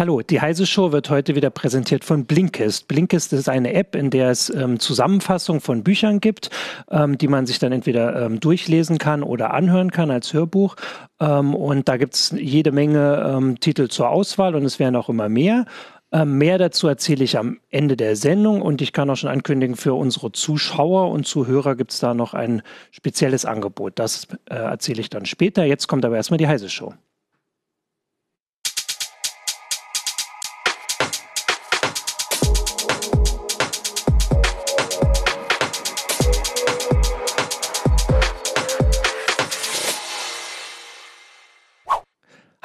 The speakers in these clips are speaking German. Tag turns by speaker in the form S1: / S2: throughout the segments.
S1: Hallo, die Heise Show wird heute wieder präsentiert von Blinkist. Blinkist ist eine App, in der es ähm, Zusammenfassungen von Büchern gibt, ähm, die man sich dann entweder ähm, durchlesen kann oder anhören kann als Hörbuch. Ähm, und da gibt es jede Menge ähm, Titel zur Auswahl und es werden auch immer mehr. Ähm, mehr dazu erzähle ich am Ende der Sendung und ich kann auch schon ankündigen, für unsere Zuschauer und Zuhörer gibt es da noch ein spezielles Angebot. Das äh, erzähle ich dann später. Jetzt kommt aber erstmal die Heise Show.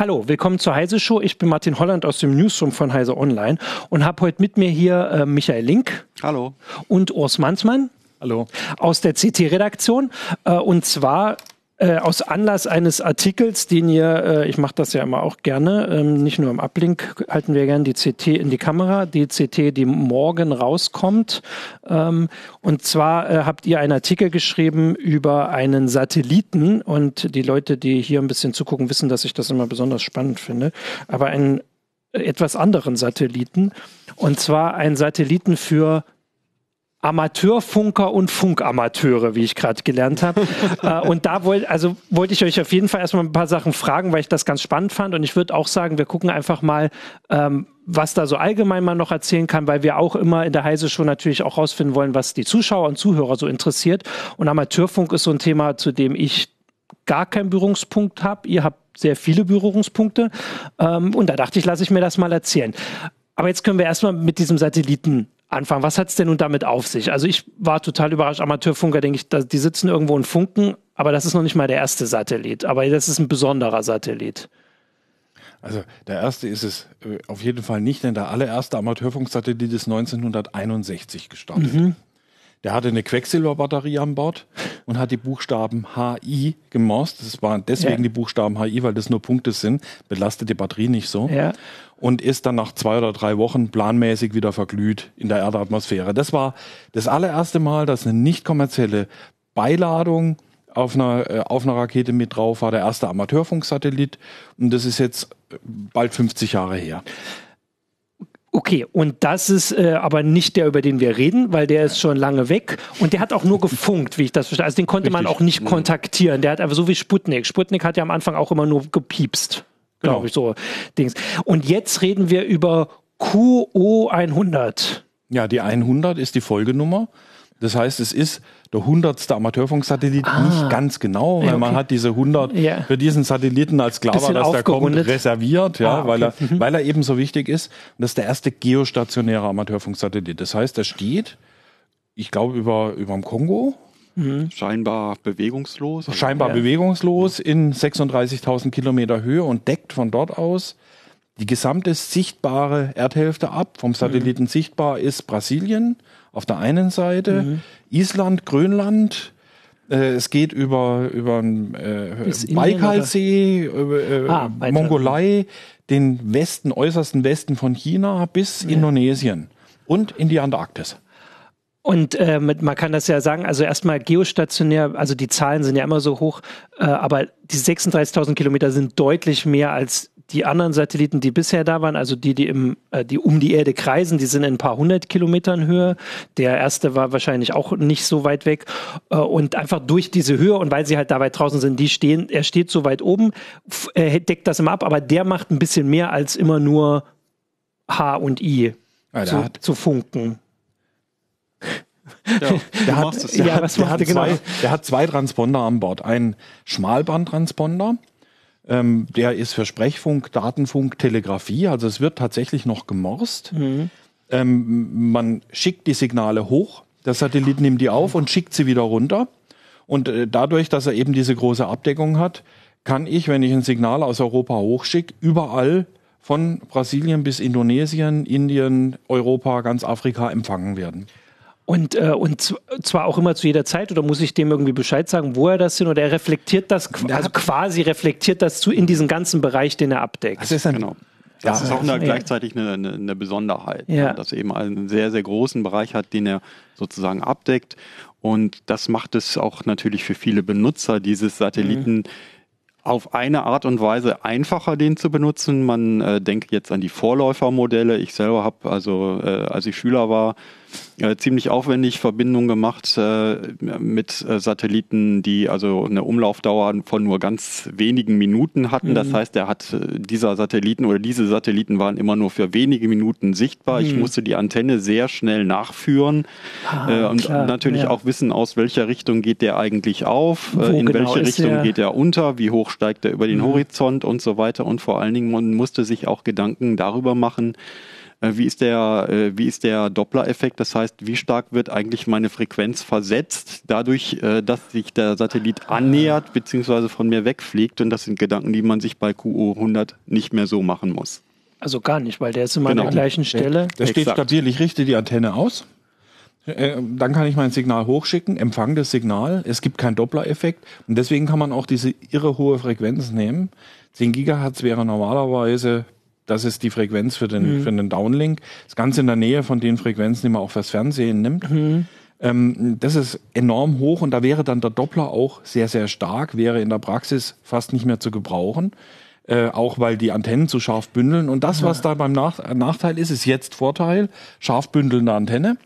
S1: Hallo, willkommen zur Heise Show. Ich bin Martin Holland aus dem Newsroom von Heise Online und habe heute mit mir hier äh, Michael Link.
S2: Hallo.
S1: Und Urs Mansmann.
S2: Hallo.
S1: Aus der CT-Redaktion. Äh, und zwar äh, aus Anlass eines Artikels, den ihr, äh, ich mache das ja immer auch gerne, ähm, nicht nur im Uplink halten wir gerne die CT in die Kamera, die CT, die morgen rauskommt. Ähm, und zwar äh, habt ihr einen Artikel geschrieben über einen Satelliten und die Leute, die hier ein bisschen zugucken, wissen, dass ich das immer besonders spannend finde. Aber einen äh, etwas anderen Satelliten und zwar einen Satelliten für Amateurfunker und Funkamateure, wie ich gerade gelernt habe. äh, und da wollte also wollte ich euch auf jeden Fall erstmal ein paar Sachen fragen, weil ich das ganz spannend fand. Und ich würde auch sagen, wir gucken einfach mal, ähm, was da so allgemein man noch erzählen kann, weil wir auch immer in der Heise schon natürlich auch rausfinden wollen, was die Zuschauer und Zuhörer so interessiert. Und Amateurfunk ist so ein Thema, zu dem ich gar keinen Berührungspunkt habe. Ihr habt sehr viele Berührungspunkte. Ähm, und da dachte ich, lasse ich mir das mal erzählen. Aber jetzt können wir erstmal mit diesem Satelliten anfangen. Was hat es denn nun damit auf sich? Also ich war total überrascht. Amateurfunker, denke ich, die sitzen irgendwo und funken, aber das ist noch nicht mal der erste Satellit. Aber das ist ein besonderer Satellit.
S2: Also der erste ist es äh, auf jeden Fall nicht, denn der allererste Amateurfunksatellit ist 1961 gestartet. Mhm. Der hatte eine Quecksilberbatterie an Bord und hat die Buchstaben HI gemorst. Das waren deswegen ja. die Buchstaben HI, weil das nur Punkte sind, belastet die Batterie nicht so. Ja. Und ist dann nach zwei oder drei Wochen planmäßig wieder verglüht in der Erdatmosphäre. Das war das allererste Mal, dass eine nicht kommerzielle Beiladung auf einer, äh, auf einer Rakete mit drauf war, der erste Amateurfunksatellit. Und das ist jetzt bald 50 Jahre her.
S1: Okay, und das ist äh, aber nicht der, über den wir reden, weil der ist schon lange weg und der hat auch nur gefunkt, wie ich das verstehe. Also den konnte Richtig. man auch nicht mhm. kontaktieren. Der hat einfach so wie Sputnik. Sputnik hat ja am Anfang auch immer nur gepiepst, glaube genau. ich, so Dings. Und jetzt reden wir über QO100.
S2: Ja, die 100 ist die Folgenummer. Das heißt, es ist der hundertste Amateurfunksatellit, ah. nicht ganz genau, weil okay. man hat diese 100 ja. für diesen Satelliten als klar war, dass der kommt, reserviert, ja, ah, okay. weil, er, mhm. weil er eben so wichtig ist. Und das ist der erste geostationäre Amateurfunksatellit. Das heißt, er steht, ich glaube, über, über dem Kongo,
S3: Mhm. Scheinbar bewegungslos.
S2: Scheinbar ja. bewegungslos in 36.000 Kilometer Höhe und deckt von dort aus die gesamte sichtbare Erdhälfte ab. Vom Satelliten mhm. sichtbar ist Brasilien, auf der einen Seite, mhm. Island, Grönland, äh, es geht über, über äh, Baikalsee, äh, ah, Mongolei, den Westen, äußersten Westen von China bis ja. Indonesien und in die Antarktis.
S1: Und äh, man kann das ja sagen, also erstmal geostationär, also die Zahlen sind ja immer so hoch, äh, aber die 36.000 Kilometer sind deutlich mehr als die anderen Satelliten, die bisher da waren, also die, die, im, äh, die um die Erde kreisen, die sind in ein paar hundert Kilometern Höhe. Der erste war wahrscheinlich auch nicht so weit weg. Äh, und einfach durch diese Höhe und weil sie halt da weit draußen sind, die stehen, er steht so weit oben, er deckt das immer ab, aber der macht ein bisschen mehr als immer nur H und I ja, zu, zu funken.
S2: Ja, der, hat, der, ja, hat, der, hat genau? zwei, der hat zwei Transponder an Bord. Ein Schmalbandtransponder, ähm, der ist für Sprechfunk, Datenfunk, Telegrafie. Also es wird tatsächlich noch gemorst. Mhm. Ähm, man schickt die Signale hoch, der Satellit nimmt die auf und schickt sie wieder runter. Und äh, dadurch, dass er eben diese große Abdeckung hat, kann ich, wenn ich ein Signal aus Europa hochschicke, überall von Brasilien bis Indonesien, Indien, Europa, ganz Afrika empfangen werden.
S1: Und, äh, und zwar auch immer zu jeder Zeit oder muss ich dem irgendwie Bescheid sagen, wo er das sind oder er reflektiert das, also quasi reflektiert das zu in diesen ganzen Bereich, den er abdeckt.
S3: Das ist ein, genau. Das ja, ist auch eine, gleichzeitig eine, eine, eine Besonderheit, ja. Ne? dass er eben einen sehr, sehr großen Bereich hat, den er sozusagen abdeckt. Und das macht es auch natürlich für viele Benutzer dieses Satelliten mhm auf eine Art und Weise einfacher, den zu benutzen. Man äh, denkt jetzt an die Vorläufermodelle. Ich selber habe, also äh, als ich Schüler war, äh, ziemlich aufwendig Verbindungen gemacht äh, mit äh, Satelliten, die also eine Umlaufdauer von nur ganz wenigen Minuten hatten. Mhm. Das heißt, der hat dieser Satelliten oder diese Satelliten waren immer nur für wenige Minuten sichtbar. Mhm. Ich musste die Antenne sehr schnell nachführen ah, und klar, natürlich ja. auch wissen, aus welcher Richtung geht der eigentlich auf, in genau welche Richtung der? geht er unter, wie hoch steigt er über den mhm. Horizont und so weiter. Und vor allen Dingen man musste sich auch Gedanken darüber machen, wie ist der, äh, wie ist der Doppler-Effekt? Das heißt, wie stark wird eigentlich meine Frequenz versetzt, dadurch, äh, dass sich der Satellit annähert bzw. von mir wegfliegt? Und das sind Gedanken, die man sich bei QO 100 nicht mehr so machen muss.
S1: Also gar nicht, weil der ist immer genau. an der gleichen Stelle.
S2: Der, steht stabil, ich richte die Antenne aus. Dann kann ich mein Signal hochschicken, empfange das Signal. Es gibt keinen Doppler-Effekt. Und deswegen kann man auch diese irre hohe Frequenz nehmen. 10 Gigahertz wäre normalerweise das ist die Frequenz für den, mhm. für den Downlink. Das Ganze in der Nähe von den Frequenzen, die man auch fürs Fernsehen nimmt. Mhm. Ähm, das ist enorm hoch und da wäre dann der Doppler auch sehr, sehr stark, wäre in der Praxis fast nicht mehr zu gebrauchen. Äh, auch weil die Antennen zu scharf bündeln. Und das, was da beim Nach Nachteil ist, ist jetzt Vorteil. Scharf bündelnde Antenne.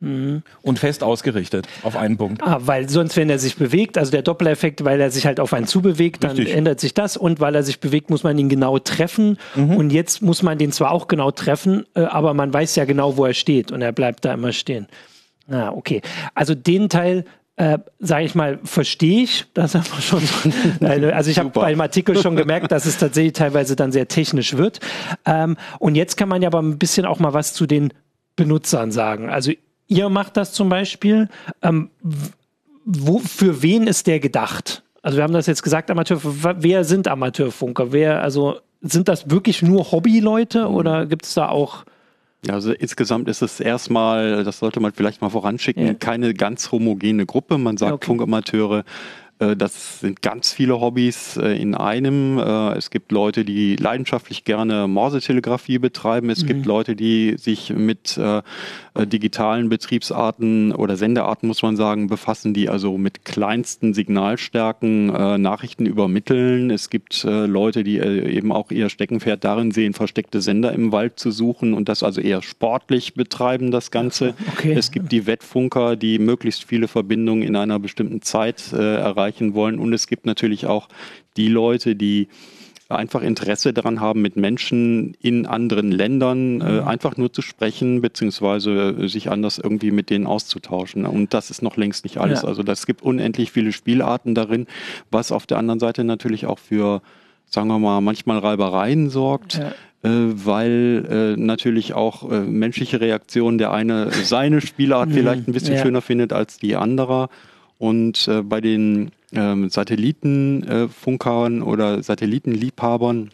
S2: Mhm. Und fest ausgerichtet auf einen Punkt.
S1: Ah, weil sonst, wenn er sich bewegt, also der Doppeleffekt, weil er sich halt auf einen zubewegt, dann Richtig. ändert sich das. Und weil er sich bewegt, muss man ihn genau treffen. Mhm. Und jetzt muss man den zwar auch genau treffen, äh, aber man weiß ja genau, wo er steht. Und er bleibt da immer stehen. Ah, okay. Also den Teil äh, sage ich mal, verstehe ich. Das einfach schon so, also ich habe beim Artikel schon gemerkt, dass es tatsächlich teilweise dann sehr technisch wird. Ähm, und jetzt kann man ja aber ein bisschen auch mal was zu den Benutzern sagen. Also ihr macht das zum Beispiel. Ähm, wo, für wen ist der gedacht? Also wir haben das jetzt gesagt, Amateur, wer sind Amateurfunker? Wer, also sind das wirklich nur Hobbyleute mhm. oder gibt es da auch
S3: also insgesamt ist es erstmal, das sollte man vielleicht mal voranschicken, ja. keine ganz homogene Gruppe. Man sagt okay. Funkamateure das sind ganz viele Hobbys äh, in einem. Äh, es gibt Leute, die leidenschaftlich gerne Morsetelegrafie betreiben. Es mhm. gibt Leute, die sich mit digitalen Betriebsarten oder Sendearten, muss man sagen, befassen, die also mit kleinsten Signalstärken Nachrichten übermitteln. Es gibt Leute, die eben auch ihr Steckenpferd darin sehen, versteckte Sender im Wald zu suchen und das also eher sportlich betreiben, das Ganze. Okay. Es gibt die Wettfunker, die möglichst viele Verbindungen in einer bestimmten Zeit erreichen erreichen wollen. Und es gibt natürlich auch die Leute, die einfach Interesse daran haben, mit Menschen in anderen Ländern äh, mhm. einfach nur zu sprechen, beziehungsweise sich anders irgendwie mit denen auszutauschen. Und das ist noch längst nicht alles. Ja. Also das gibt unendlich viele Spielarten darin, was auf der anderen Seite natürlich auch für, sagen wir mal, manchmal Reibereien sorgt. Ja äh, weil äh, natürlich auch äh, menschliche Reaktionen, der eine seine Spielart mhm. vielleicht ein bisschen ja. schöner findet als die andere. Und äh, bei den ähm, Satellitenfunkern äh, oder Satellitenliebhabern,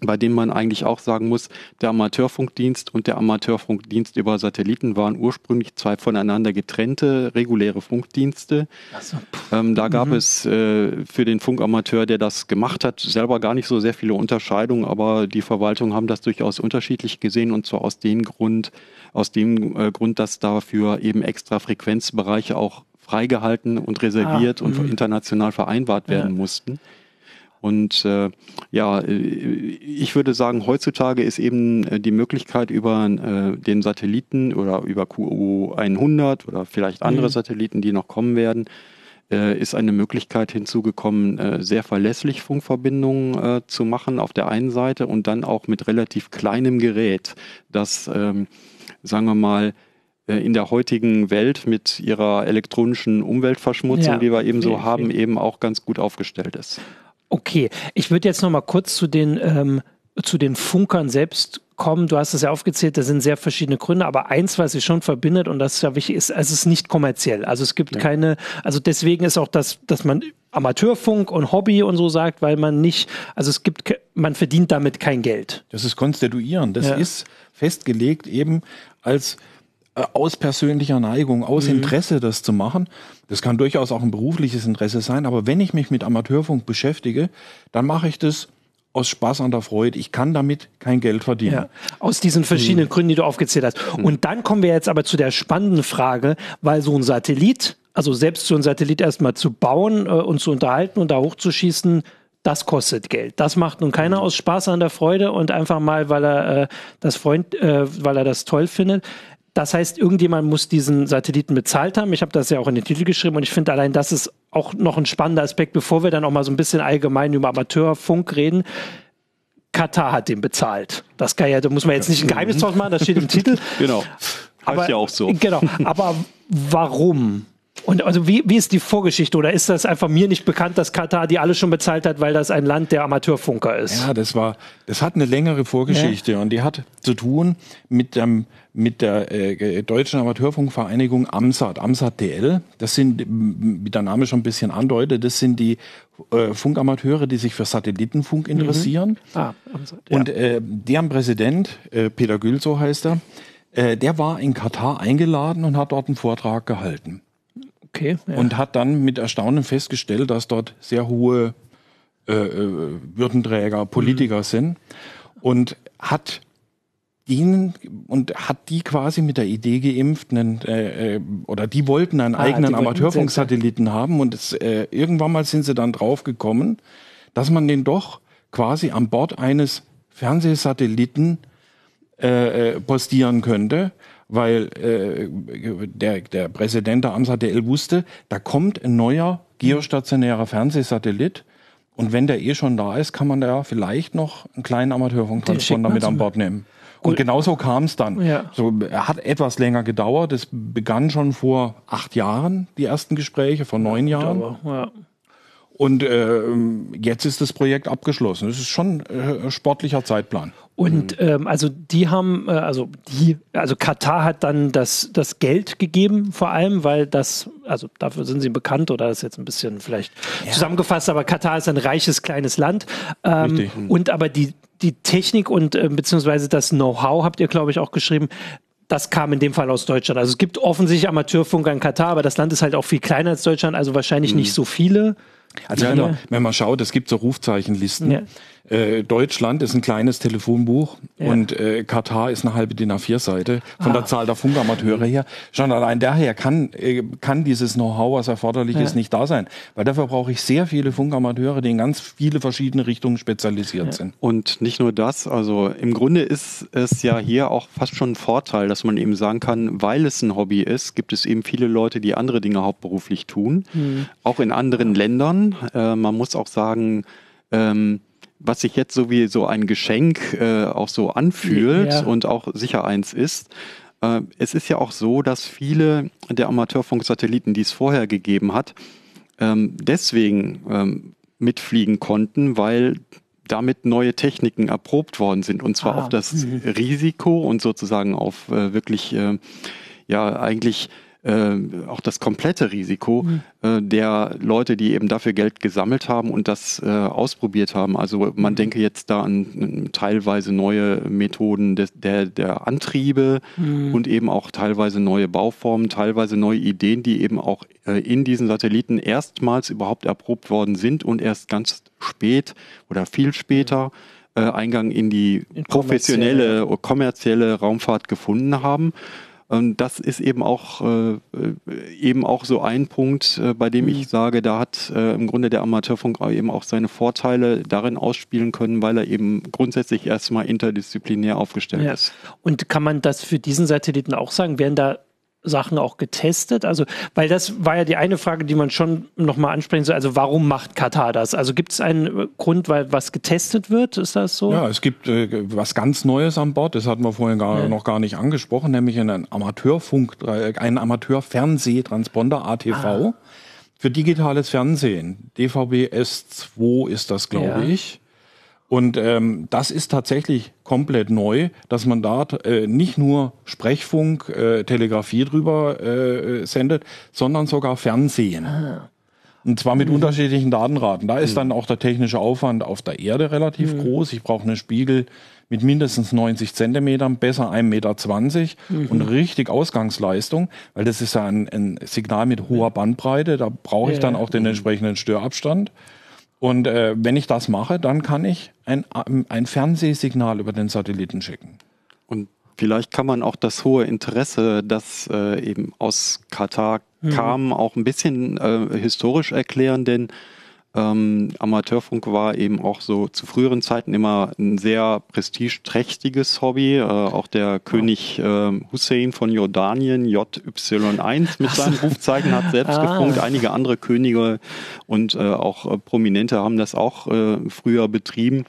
S3: bei denen man eigentlich auch sagen muss, der Amateurfunkdienst und der Amateurfunkdienst über Satelliten waren ursprünglich zwei voneinander getrennte reguläre Funkdienste. So. Ähm, da gab mhm. es äh, für den Funkamateur, der das gemacht hat, selber gar nicht so sehr viele Unterscheidungen, aber die Verwaltung haben das durchaus unterschiedlich gesehen und zwar aus dem Grund, aus dem äh, Grund, dass dafür eben extra Frequenzbereiche auch freigehalten und reserviert ah, und mh. international vereinbart werden ja. mussten. Und äh, ja, äh, ich würde sagen, heutzutage ist eben äh, die Möglichkeit über äh, den Satelliten oder über QU 100 oder vielleicht andere mhm. Satelliten, die noch kommen werden, äh, ist eine Möglichkeit hinzugekommen, äh, sehr verlässlich Funkverbindungen äh, zu machen auf der einen Seite und dann auch mit relativ kleinem Gerät, das, ähm, sagen wir mal, in der heutigen Welt mit ihrer elektronischen Umweltverschmutzung, ja, die wir eben so haben, eben auch ganz gut aufgestellt ist.
S1: Okay, ich würde jetzt noch mal kurz zu den ähm, zu den Funkern selbst kommen. Du hast es ja aufgezählt, da sind sehr verschiedene Gründe, aber eins, was sie schon verbindet und das ist ja wichtig, ist, es ist nicht kommerziell. Also es gibt ja. keine, also deswegen ist auch das, dass man Amateurfunk und Hobby und so sagt, weil man nicht, also es gibt, man verdient damit kein Geld.
S2: Das ist konstituierend. Das ja. ist festgelegt eben als äh, aus persönlicher Neigung, aus mhm. Interesse das zu machen. Das kann durchaus auch ein berufliches Interesse sein, aber wenn ich mich mit Amateurfunk beschäftige, dann mache ich das aus Spaß an der Freude. Ich kann damit kein Geld verdienen. Ja,
S1: aus diesen verschiedenen mhm. Gründen, die du aufgezählt hast. Mhm. Und dann kommen wir jetzt aber zu der spannenden Frage, weil so ein Satellit, also selbst so ein Satellit erstmal zu bauen äh, und zu unterhalten und da hochzuschießen, das kostet Geld. Das macht nun keiner aus Spaß an der Freude und einfach mal, weil er äh, das Freund, äh, weil er das toll findet. Das heißt, irgendjemand muss diesen Satelliten bezahlt haben. Ich habe das ja auch in den Titel geschrieben und ich finde allein das ist auch noch ein spannender Aspekt, bevor wir dann auch mal so ein bisschen allgemein über Amateurfunk reden. Katar hat den bezahlt. Das kann ja, da muss man jetzt nicht ein Geheimnis draus machen, das steht im Titel.
S3: Genau.
S1: Aber,
S3: heißt ja auch so.
S1: Genau. Aber warum? Und also wie, wie ist die Vorgeschichte oder ist das einfach mir nicht bekannt, dass Katar die alle schon bezahlt hat, weil das ein Land der Amateurfunker ist?
S2: Ja, das war, das hat eine längere Vorgeschichte ja. und die hat zu tun mit dem mit der äh, deutschen Amateurfunkvereinigung AMSAT, AMSAT DL. Das sind, wie der Name schon ein bisschen andeutet, das sind die äh, Funkamateure, die sich für Satellitenfunk mhm. interessieren. Mhm. Ah, AMSAT, ja. Und äh, deren Präsident, äh, Peter Gül, so heißt er, äh, der war in Katar eingeladen und hat dort einen Vortrag gehalten. Okay. Ja. Und hat dann mit Erstaunen festgestellt, dass dort sehr hohe äh, äh Würdenträger, Politiker mhm. sind und hat ihnen und hat die quasi mit der Idee geimpft, einen, äh, äh oder die wollten einen ah, eigenen Amateurfunksatelliten haben und es, äh, irgendwann mal sind sie dann drauf gekommen, dass man den doch quasi an Bord eines Fernsehsatelliten äh, äh postieren könnte weil äh, der, der Präsident der AMSADL wusste, da kommt ein neuer geostationärer Fernsehsatellit und wenn der eh schon da ist, kann man da vielleicht noch einen kleinen Amateurfunktransponder mit an Bord nehmen. Und Gut. genau so kam es dann. Ja. So, er hat etwas länger gedauert. Es begann schon vor acht Jahren, die ersten Gespräche, vor neun Jahren. Aber, ja. Und äh, jetzt ist das Projekt abgeschlossen. Das ist schon äh, sportlicher Zeitplan.
S1: Und mhm. ähm, also die haben, äh, also die, also Katar hat dann das, das Geld gegeben, vor allem, weil das, also dafür sind sie bekannt oder das ist jetzt ein bisschen vielleicht ja. zusammengefasst, aber Katar ist ein reiches kleines Land. Ähm, Richtig. Und aber die, die Technik und äh, beziehungsweise das Know-how habt ihr, glaube ich, auch geschrieben, das kam in dem Fall aus Deutschland. Also es gibt offensichtlich Amateurfunk in Katar, aber das Land ist halt auch viel kleiner als Deutschland, also wahrscheinlich mhm. nicht so viele.
S2: Also ja, wenn, man, wenn man schaut, es gibt so Rufzeichenlisten. Ja. Äh, Deutschland ist ein kleines Telefonbuch ja. und äh, Katar ist eine halbe DIN A4-Seite von ah. der Zahl der Funkamateure her. Schon allein daher kann, äh, kann dieses Know-how, was erforderlich ja. ist, nicht da sein. Weil dafür brauche ich sehr viele Funkamateure, die in ganz viele verschiedene Richtungen spezialisiert ja. sind.
S3: Und nicht nur das, also im Grunde ist es ja hier auch fast schon ein Vorteil, dass man eben sagen kann, weil es ein Hobby ist, gibt es eben viele Leute, die andere Dinge hauptberuflich tun, mhm. auch in anderen Ländern. Äh, man muss auch sagen, ähm, was sich jetzt so wie so ein Geschenk äh, auch so anfühlt ja. und auch sicher eins ist. Äh, es ist ja auch so, dass viele der Amateurfunksatelliten, die es vorher gegeben hat, ähm, deswegen ähm, mitfliegen konnten, weil damit neue Techniken erprobt worden sind und zwar ah. auf das mhm. Risiko und sozusagen auf äh, wirklich äh, ja eigentlich äh, auch das komplette Risiko mhm. äh, der Leute, die eben dafür Geld gesammelt haben und das äh, ausprobiert haben. Also man mhm. denke jetzt da an, an teilweise neue Methoden des, der, der Antriebe mhm. und eben auch teilweise neue Bauformen, teilweise neue Ideen, die eben auch äh, in diesen Satelliten erstmals überhaupt erprobt worden sind und erst ganz spät oder viel später äh, Eingang in die in professionelle, kommerzielle Raumfahrt gefunden haben. Ähm, das ist eben auch, äh, eben auch so ein Punkt, äh, bei dem mhm. ich sage, da hat äh, im Grunde der Amateurfunk eben auch seine Vorteile darin ausspielen können, weil er eben grundsätzlich erstmal interdisziplinär aufgestellt ja. ist.
S1: Und kann man das für diesen Satelliten auch sagen? Werden da Sachen auch getestet? Also, weil das war ja die eine Frage, die man schon nochmal ansprechen soll. Also, warum macht Katar das? Also, gibt es einen Grund, weil was getestet wird? Ist das so?
S2: Ja, es gibt äh, was ganz Neues an Bord. Das hatten wir vorhin gar, ja. noch gar nicht angesprochen, nämlich einen Amateurfunk, äh, einen Amateurfernsehtransponder ATV. Ah. Für digitales Fernsehen. DVB S2 ist das, glaube ja. ich. Und ähm, das ist tatsächlich komplett neu, dass man da äh, nicht nur Sprechfunk, äh, Telegrafie drüber äh, sendet, sondern sogar Fernsehen. Ah. Und zwar mit mhm. unterschiedlichen Datenraten. Da ist mhm. dann auch der technische Aufwand auf der Erde relativ mhm. groß. Ich brauche einen Spiegel mit mindestens 90 Zentimetern, besser 1,20 Meter mhm. und richtig Ausgangsleistung, weil das ist ja ein, ein Signal mit hoher Bandbreite. Da brauche ich dann auch den entsprechenden Störabstand. Und äh, wenn ich das mache, dann kann ich ein, ein Fernsehsignal über den Satelliten schicken.
S3: Und vielleicht kann man auch das hohe Interesse, das äh, eben aus Katar mhm. kam, auch ein bisschen äh, historisch erklären, denn Ähm, Amateurfunk war eben auch so zu früheren Zeiten immer ein sehr prestigeträchtiges Hobby. Äh, auch der König äh, Hussein von Jordanien, JY1 mit seinem Rufzeichen hat selbst ah. gefunkt. Einige andere Könige und äh, auch äh, Prominente haben das auch äh, früher betrieben.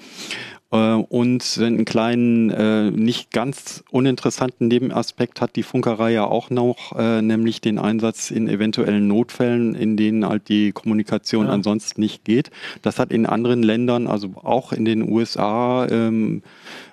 S3: Äh, und einen kleinen, äh, nicht ganz uninteressanten Nebenaspekt hat die Funkerei ja auch noch, äh, nämlich den Einsatz in eventuellen Notfällen, in denen halt die Kommunikation ja. ansonsten nicht geht. Das hat in anderen Ländern, also auch in den USA, ähm,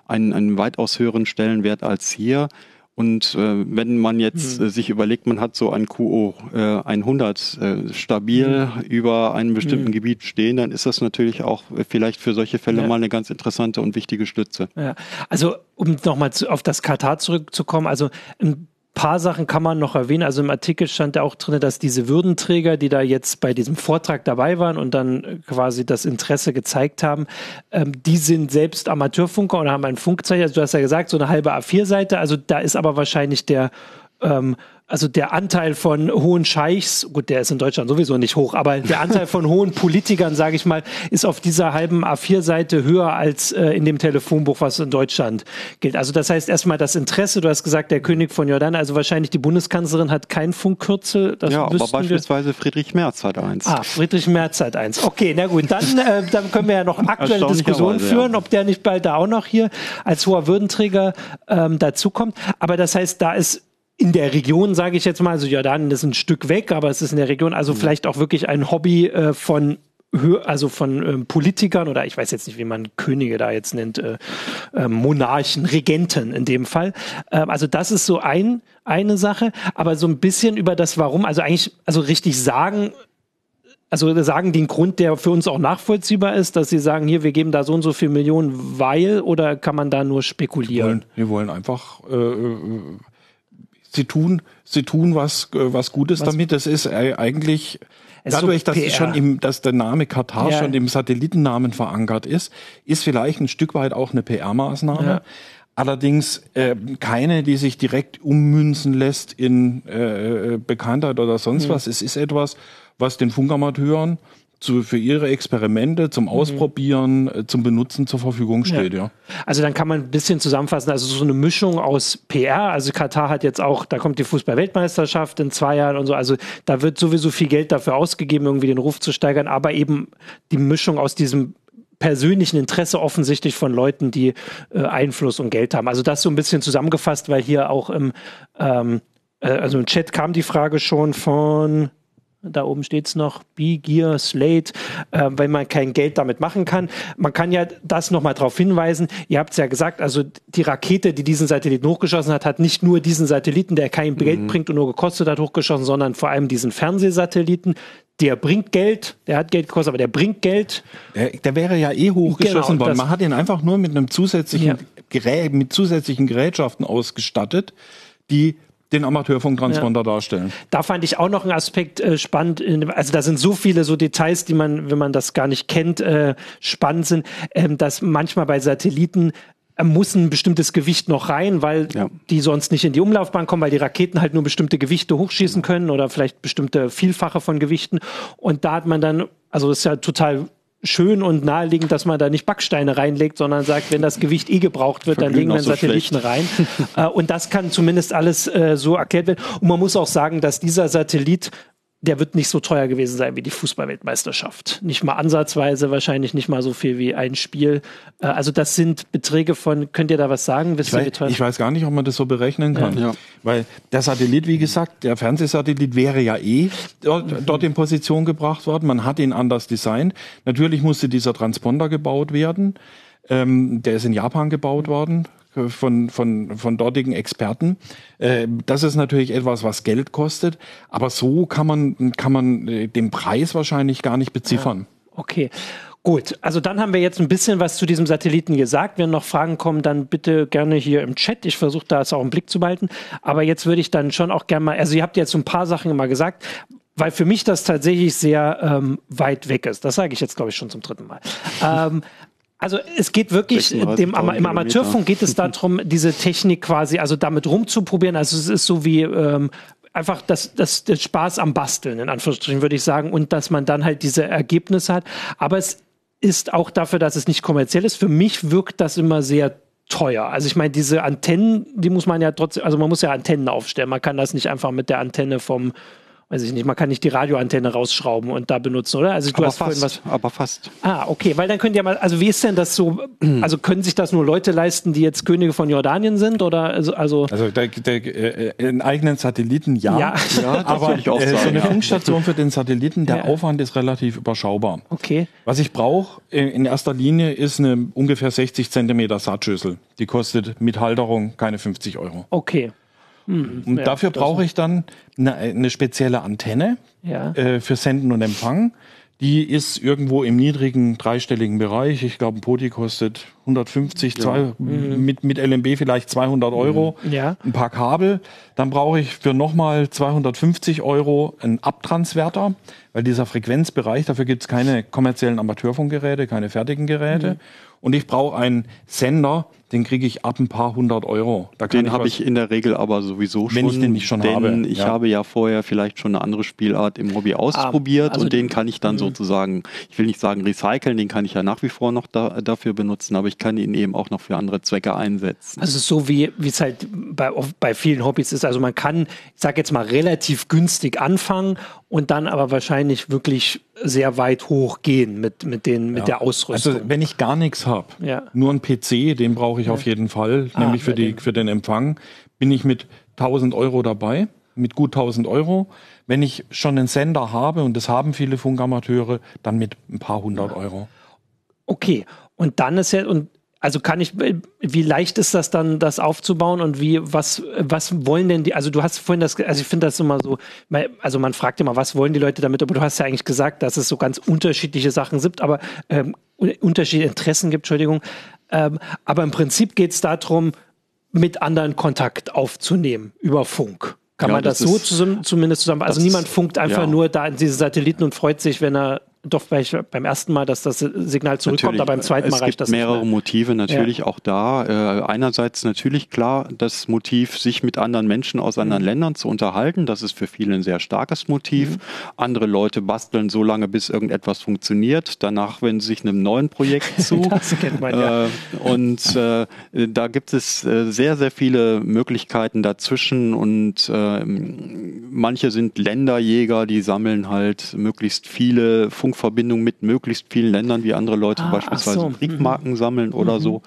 S3: einen, einen weitaus höheren Stellenwert als hier. Und äh, wenn man jetzt mhm. äh, sich überlegt, man hat so ein QO äh, 100 äh, stabil mhm. über einem bestimmten mhm. Gebiet stehen, dann ist das natürlich auch vielleicht für solche Fälle ja. mal eine ganz interessante und wichtige Stütze.
S1: Ja. Also um nochmal auf das Katar zurückzukommen, also ein paar Sachen kann man noch erwähnen. Also im Artikel stand ja auch drin, dass diese Würdenträger, die da jetzt bei diesem Vortrag dabei waren und dann quasi das Interesse gezeigt haben, ähm, die sind selbst Amateurfunker oder haben ein Funkzeichen. Also du hast ja gesagt, so eine halbe A4-Seite. Also da ist aber wahrscheinlich der ähm, also der Anteil von hohen Scheichs, gut, der ist in Deutschland sowieso nicht hoch, aber der Anteil von hohen Politikern, sage ich mal, ist auf dieser halben A4-Seite höher als äh, in dem Telefonbuch, was in Deutschland gilt. Also das heißt erstmal das Interesse, du hast gesagt, der König von Jordan, also wahrscheinlich die Bundeskanzlerin hat kein Funkkürzel.
S3: Ja, aber beispielsweise wir. Friedrich Merz hat eins.
S1: Ah, Friedrich Merz hat eins. Okay, na gut, dann, äh, dann können wir ja noch aktuelle Diskussionen führen, ja. ob der nicht bald da auch noch hier als hoher Würdenträger ähm, dazukommt. Aber das heißt, da ist in der Region, sage ich jetzt mal, also Jordanien ist ein Stück weg, aber es ist in der Region, also mhm. vielleicht auch wirklich ein Hobby äh, von also von ähm, Politikern oder ich weiß jetzt nicht, wie man Könige da jetzt nennt, äh, äh, Monarchen, Regenten in dem Fall. Ähm, also das ist so ein eine Sache, aber so ein bisschen über das Warum, also eigentlich, also richtig sagen, also sagen den Grund, der für uns auch nachvollziehbar ist, dass sie sagen, hier, wir geben da so und so viel Millionen, weil, oder kann man da nur spekulieren?
S2: Wir wollen, wir wollen einfach äh, äh sie tun, sie tun was, äh, was Gutes was? damit. Das ist eigentlich dadurch, so dass, schon im, dass der Name Katar ja. schon im Satellitennamen verankert ist, ist vielleicht ein Stück weit auch eine PR-Maßnahme. Ja. Allerdings äh, keine, die sich direkt ummünzen lässt in äh, äh Bekanntheit oder sonst mhm. was. Es ist etwas, was den Funkamateuren zu, für ihre Experimente, zum mhm. Ausprobieren, mhm. zum Benutzen zur Verfügung steht, ja. ja.
S1: Also dann kann man ein bisschen zusammenfassen, also so eine Mischung aus PR, also Katar hat jetzt auch, da kommt die Fußball-Weltmeisterschaft in zwei Jahren und so, also da wird sowieso viel Geld dafür ausgegeben, irgendwie den Ruf zu steigern, aber eben die Mischung aus diesem persönlichen Interesse offensichtlich von Leuten, die äh, Einfluss und Geld haben. Also das so ein bisschen zusammengefasst, weil hier auch im, ähm, äh, also im Chat kam die Frage schon von da oben steht es noch, B-Gear, Slate, äh, weil man kein Geld damit machen kann. Man kann ja das nochmal darauf hinweisen. Ihr habt es ja gesagt, also die Rakete, die diesen Satelliten hochgeschossen hat, hat nicht nur diesen Satelliten, der kein Geld mhm. bringt und nur gekostet hat, hochgeschossen, sondern vor allem diesen Fernsehsatelliten. Der bringt Geld, der hat Geld gekostet, aber der bringt Geld.
S2: Der, der wäre ja eh hochgeschossen genau, worden. Man hat ihn einfach nur mit einem zusätzlichen ja. Gerät, mit zusätzlichen Gerätschaften ausgestattet, die den Amateurfunktransponder ja. darstellen.
S1: Da fand ich auch noch einen Aspekt äh, spannend. Also da sind so viele so Details, die man, wenn man das gar nicht kennt, äh, spannend sind, ähm, dass manchmal bei Satelliten äh, muss ein bestimmtes Gewicht noch rein, weil ja. die sonst nicht in die Umlaufbahn kommen, weil die Raketen halt nur bestimmte Gewichte hochschießen können oder vielleicht bestimmte Vielfache von Gewichten. Und da hat man dann, also das ist ja total schön und naheliegend, dass man da nicht Backsteine reinlegt, sondern sagt, wenn das Gewicht eh gebraucht wird, dann legen wir einen Satelliten schlecht. rein. Äh, und das kann zumindest alles äh, so erklärt werden. Und man muss auch sagen, dass dieser Satellit der wird nicht so teuer gewesen sein wie die Fußballweltmeisterschaft. Nicht mal ansatzweise, wahrscheinlich nicht mal so viel wie ein Spiel. Äh, also das sind Beträge von, könnt ihr da was sagen?
S2: Ich weiß, ich weiß, gar nicht, ob man das so berechnen kann. Ja. Weil der Satellit, wie gesagt, der Fernsehsatellit wäre ja eh dort, dort in Position gebracht worden. Man hat ihn anders designt. Natürlich musste dieser Transponder gebaut werden. Ähm, der ist in Japan gebaut worden, von, von, von dortigen Experten. Äh, das ist natürlich etwas, was Geld kostet, aber so kann man, kann man äh, den Preis wahrscheinlich gar nicht beziffern.
S1: Ja, okay. Gut, also dann haben wir jetzt ein bisschen was zu diesem Satelliten gesagt. Wenn noch Fragen kommen, dann bitte gerne hier im Chat. Ich versuche da jetzt auch einen Blick zu behalten. Aber jetzt würde ich dann schon auch gerne mal, also ihr habt jetzt so ein paar Sachen immer gesagt, weil für mich das tatsächlich sehr ähm, weit weg ist. Das sage ich jetzt, glaube ich, schon zum dritten Mal. ähm, also es geht wirklich, dem, im Amateurfunk geht es darum, diese Technik quasi, also damit rumzuprobieren. Also es ist so wie ähm, einfach das, das, das Spaß am Basteln, in Anführungsstrichen, würde ich sagen, und dass man dann halt diese Ergebnisse hat. Aber es ist auch dafür, dass es nicht kommerziell ist. Für mich wirkt das immer sehr teuer. Also ich meine, diese Antennen, die muss man ja trotzdem, also man muss ja Antennen aufstellen. Man kann das nicht einfach mit der Antenne vom weiß ich nicht, man kann nicht die Radioantenne rausschrauben und da benutzen, oder?
S3: Also du aber hast fast, was. Aber fast.
S1: Ah, okay, weil dann könnt ihr mal, also wie ist denn das so? Also können sich das nur Leute leisten, die jetzt Könige von Jordanien sind, oder also?
S2: Also, also der, der, äh, einen eigenen Satelliten, ja. Ja,
S3: ja aber
S2: ich auch äh, sagen, so eine ja. Funkstation für den Satelliten, der ja. Aufwand ist relativ überschaubar.
S1: Okay.
S2: Was ich brauche in erster Linie ist eine ungefähr 60 Zentimeter Saatschüssel. Die kostet mit Halterung keine 50 Euro.
S1: Okay.
S2: Hm, und ja, dafür brauche ich dann eine, eine spezielle Antenne ja. äh, für Senden und Empfang. Die ist irgendwo im niedrigen dreistelligen Bereich. Ich glaube, ein Poti kostet 150, ja. zwei, mhm. mit, mit LMB vielleicht 200 Euro.
S1: Mhm. Ja.
S2: Ein paar Kabel. Dann brauche ich für nochmal 250 Euro einen Abtransverter, weil dieser Frequenzbereich, dafür gibt es keine kommerziellen Amateurfunkgeräte, keine fertigen Geräte. Mhm. Und ich brauche einen Sender, den kriege ich ab ein paar hundert Euro.
S3: den habe ich in der Regel aber sowieso
S2: schon. Wenn ich den nicht schon
S3: denn
S2: habe.
S3: Ich ja. habe ja vorher vielleicht schon eine andere Spielart im Hobby ah, ausprobiert ah, also und den kann ich dann mhm. sozusagen, ich will nicht sagen recyceln, den kann ich ja nach wie vor noch da, dafür benutzen, aber ich kann ihn eben auch noch für andere Zwecke einsetzen.
S1: Also so wie es halt bei, bei vielen Hobbys ist. Also man kann, ich sage jetzt mal, relativ günstig anfangen und dann aber wahrscheinlich wirklich sehr weit hoch gehen mit, mit, den, mit ja. der Ausrüstung.
S2: Also wenn ich gar nichts habe, ja. nur ein PC, den brauche ich ja. auf jeden Fall, ah, nämlich für, die, für den Empfang, bin ich mit 1000 Euro dabei, mit gut 1000 Euro. Wenn ich schon einen Sender habe, und das haben viele Funkamateure, dann mit ein paar hundert Euro.
S1: Okay, und dann ist ja, und also kann ich, wie leicht ist das dann, das aufzubauen und wie, was, was wollen denn die, also du hast vorhin das, also ich finde das immer so, also man fragt immer, was wollen die Leute damit, aber du hast ja eigentlich gesagt, dass es so ganz unterschiedliche Sachen gibt, aber ähm, unterschiedliche Interessen gibt, Entschuldigung. Ähm, aber im Prinzip geht es darum, mit anderen Kontakt aufzunehmen über Funk. Kann ja, man das, das so zusammen, zumindest zusammen? Also niemand funkt einfach ja. nur da in diese Satelliten und freut sich, wenn er doch beim ersten Mal, dass das Signal zurückkommt, natürlich, aber beim zweiten Mal reicht das
S3: nicht. Es gibt mehrere Motive natürlich ja. auch da. Äh, einerseits natürlich klar das Motiv, sich mit anderen Menschen aus anderen mhm. Ländern zu unterhalten. Das ist für viele ein sehr starkes Motiv. Mhm. Andere Leute basteln so lange, bis irgendetwas funktioniert. Danach wenden sie sich einem neuen Projekt zu.
S1: das kennt man, ja. Äh,
S3: und äh, da gibt es äh, sehr, sehr viele Möglichkeiten dazwischen und äh, manche sind Länderjäger, die sammeln halt möglichst viele Funktionen Funkverbindung mit möglichst vielen Ländern, wie andere Leute ah, beispielsweise so. Briefmarken mhm. sammeln oder mhm. so.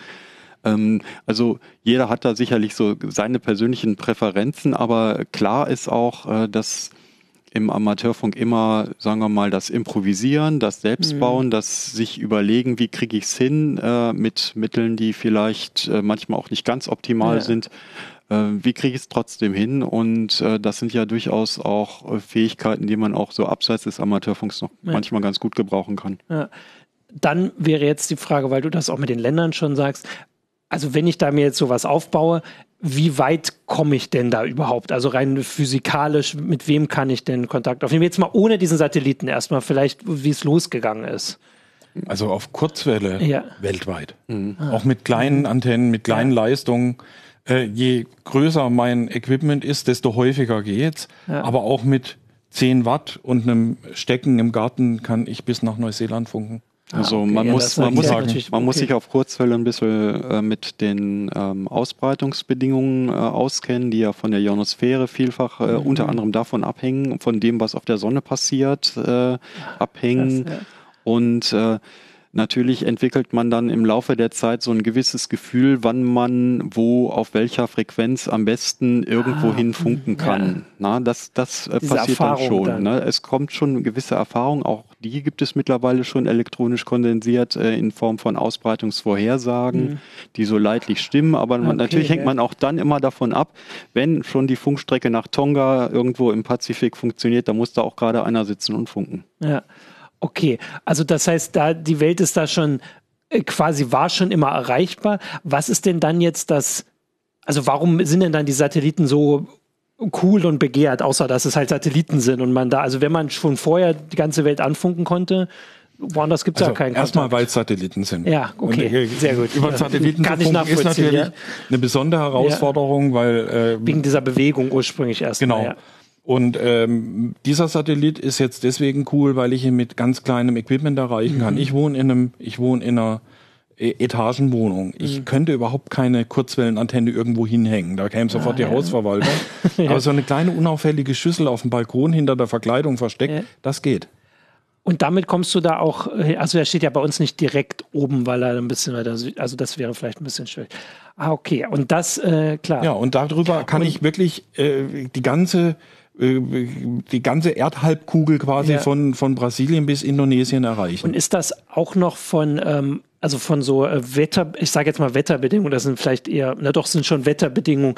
S3: Ähm, also jeder hat da sicherlich so seine persönlichen Präferenzen, aber klar ist auch, äh, dass im Amateurfunk immer, sagen wir mal, das Improvisieren, das Selbstbauen, mhm. das sich überlegen, wie kriege ich es hin äh, mit Mitteln, die vielleicht äh, manchmal auch nicht ganz optimal ja. sind, wie kriege ich es trotzdem hin? Und äh, das sind ja durchaus auch äh, Fähigkeiten, die man auch so abseits des Amateurfunks noch ja. manchmal ganz gut gebrauchen kann.
S1: Ja. Dann wäre jetzt die Frage, weil du das auch mit den Ländern schon sagst, also wenn ich da mir jetzt sowas aufbaue, wie weit komme ich denn da überhaupt? Also rein physikalisch, mit wem kann ich denn Kontakt aufnehmen? Jetzt mal ohne diesen Satelliten erstmal vielleicht, wie es losgegangen ist.
S2: Also auf Kurzwelle ja. weltweit. Mhm. Auch mit kleinen Antennen, mit kleinen ja. Leistungen äh, je größer mein Equipment ist, desto häufiger geht's. Ja. Aber auch mit 10 Watt und einem Stecken im Garten kann ich bis nach Neuseeland funken.
S3: Ah, also okay. man, ja, muss, man, muss, sagen, man okay. muss sich auf Kurzwelle ein bisschen äh, mit den ähm, Ausbreitungsbedingungen äh, auskennen, die ja von der Ionosphäre vielfach äh, mhm. unter anderem davon abhängen, von dem, was auf der Sonne passiert, äh, abhängen. Krass, ja. Und äh, Natürlich entwickelt man dann im Laufe der Zeit so ein gewisses Gefühl, wann man wo auf welcher Frequenz am besten irgendwo ah, hin funken kann. Ja. Na, das das äh, passiert Erfahrung dann schon. Dann. Ne? Es kommt schon eine gewisse Erfahrung, auch die gibt es mittlerweile schon elektronisch kondensiert äh, in Form von Ausbreitungsvorhersagen, mhm. die so leidlich stimmen. Aber man, okay, natürlich hängt man auch dann immer davon ab, wenn schon die Funkstrecke nach Tonga irgendwo im Pazifik funktioniert, da muss da auch gerade einer sitzen und funken.
S1: Ja. Okay, also das heißt, da die Welt ist da schon äh, quasi war schon immer erreichbar. Was ist denn dann jetzt das? Also warum sind denn dann die Satelliten so cool und begehrt, außer dass es halt Satelliten sind und man da, also wenn man schon vorher die ganze Welt anfunken konnte, woanders gibt es also ja keinen
S2: Erstmal, weil es Satelliten sind.
S1: Ja, okay, und, sehr gut.
S2: Über Satelliten Kann zu funken ist natürlich ja. eine besondere Herausforderung, ja. weil
S1: äh, wegen dieser Bewegung ursprünglich erst.
S2: Genau. Mal, ja. Und ähm, dieser Satellit ist jetzt deswegen cool, weil ich ihn mit ganz kleinem Equipment erreichen kann. Mhm. Ich wohne in einem, ich wohne in einer e-, Etagenwohnung. Ich mhm. könnte überhaupt keine Kurzwellenantenne irgendwo hinhängen. Da käme sofort ah, die ja. Hausverwaltung. ja. Aber so eine kleine unauffällige Schüssel auf dem Balkon hinter der Verkleidung versteckt, ja. das geht.
S1: Und damit kommst du da auch, also er steht ja bei uns nicht direkt oben, weil er ein bisschen weiter, also das wäre vielleicht ein bisschen schwierig. Ah, okay. Und das, äh, klar.
S2: Ja, und darüber kann und, ich wirklich äh, die ganze die ganze Erdhalbkugel quasi ja. von, von Brasilien bis Indonesien erreichen.
S1: Und ist das auch noch von, ähm, also von so äh, Wetter, ich sage jetzt mal Wetterbedingungen, das sind vielleicht eher, na doch, sind schon Wetterbedingungen.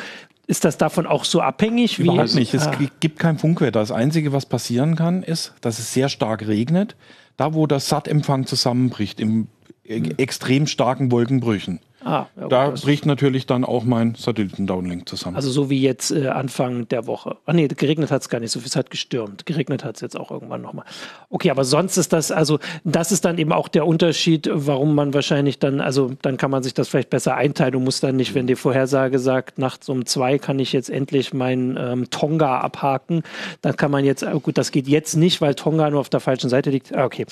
S1: Ist das davon auch so abhängig?
S2: Wie Überhaupt nicht. Es ah. gibt kein Funkwetter. Das Einzige, was passieren kann, ist, dass es sehr stark regnet. Da, wo der SAT-Empfang zusammenbricht, im hm. extrem starken Wolkenbrüchen. Ah, ja, da bricht natürlich dann auch mein Satellitendownlink zusammen.
S1: Also so wie jetzt äh, Anfang der Woche. Ah nee, geregnet hat es gar nicht so viel, es hat gestürmt. Geregnet hat es jetzt auch irgendwann nochmal. Okay, aber sonst ist das, also das ist dann eben auch der Unterschied, warum man wahrscheinlich dann, also dann kann man sich das vielleicht besser einteilen. Du musst dann nicht, wenn die Vorhersage sagt, nachts um zwei kann ich jetzt endlich meinen ähm, Tonga abhaken, dann kann man jetzt, oh gut, das geht jetzt nicht, weil Tonga nur auf der falschen Seite liegt. Ah, okay,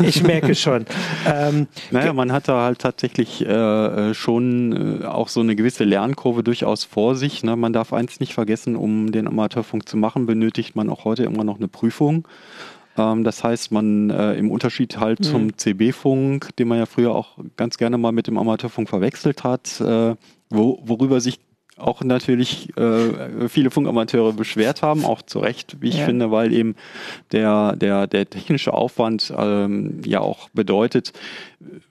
S1: ich merke schon.
S3: Ähm, naja, man hat da halt tatsächlich äh, äh schon äh, auch so eine gewisse Lernkurve durchaus vor sich. Ne? Man darf eins nicht vergessen, um den Amateurfunk zu machen, benötigt man auch heute immer noch eine Prüfung. Ähm, das heißt, man äh, im Unterschied halt mhm. zum CB-Funk, den man ja früher auch ganz gerne mal mit dem Amateurfunk verwechselt hat, äh, wo, worüber sich auch natürlich äh, viele Funkamateure beschwert haben, auch zu Recht, wie ich ja. finde, weil eben der, der, der technische Aufwand ähm, ja auch bedeutet,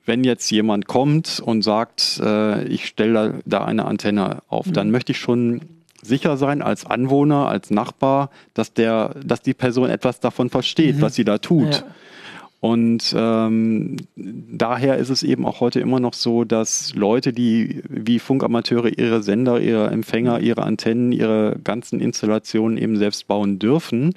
S3: wenn jetzt jemand kommt und sagt, äh, ich stelle da, da, eine Antenne auf, mhm. dann möchte ich schon sicher sein als Anwohner, als Nachbar, dass der, dass die Person etwas davon versteht, mhm. was sie da tut. Ja. Und ähm, daher ist es eben auch heute immer noch so, dass Leute, die wie Funkamateure ihre Sender, ihre Empfänger, ihre Antennen, ihre ganzen Installationen eben selbst bauen dürfen,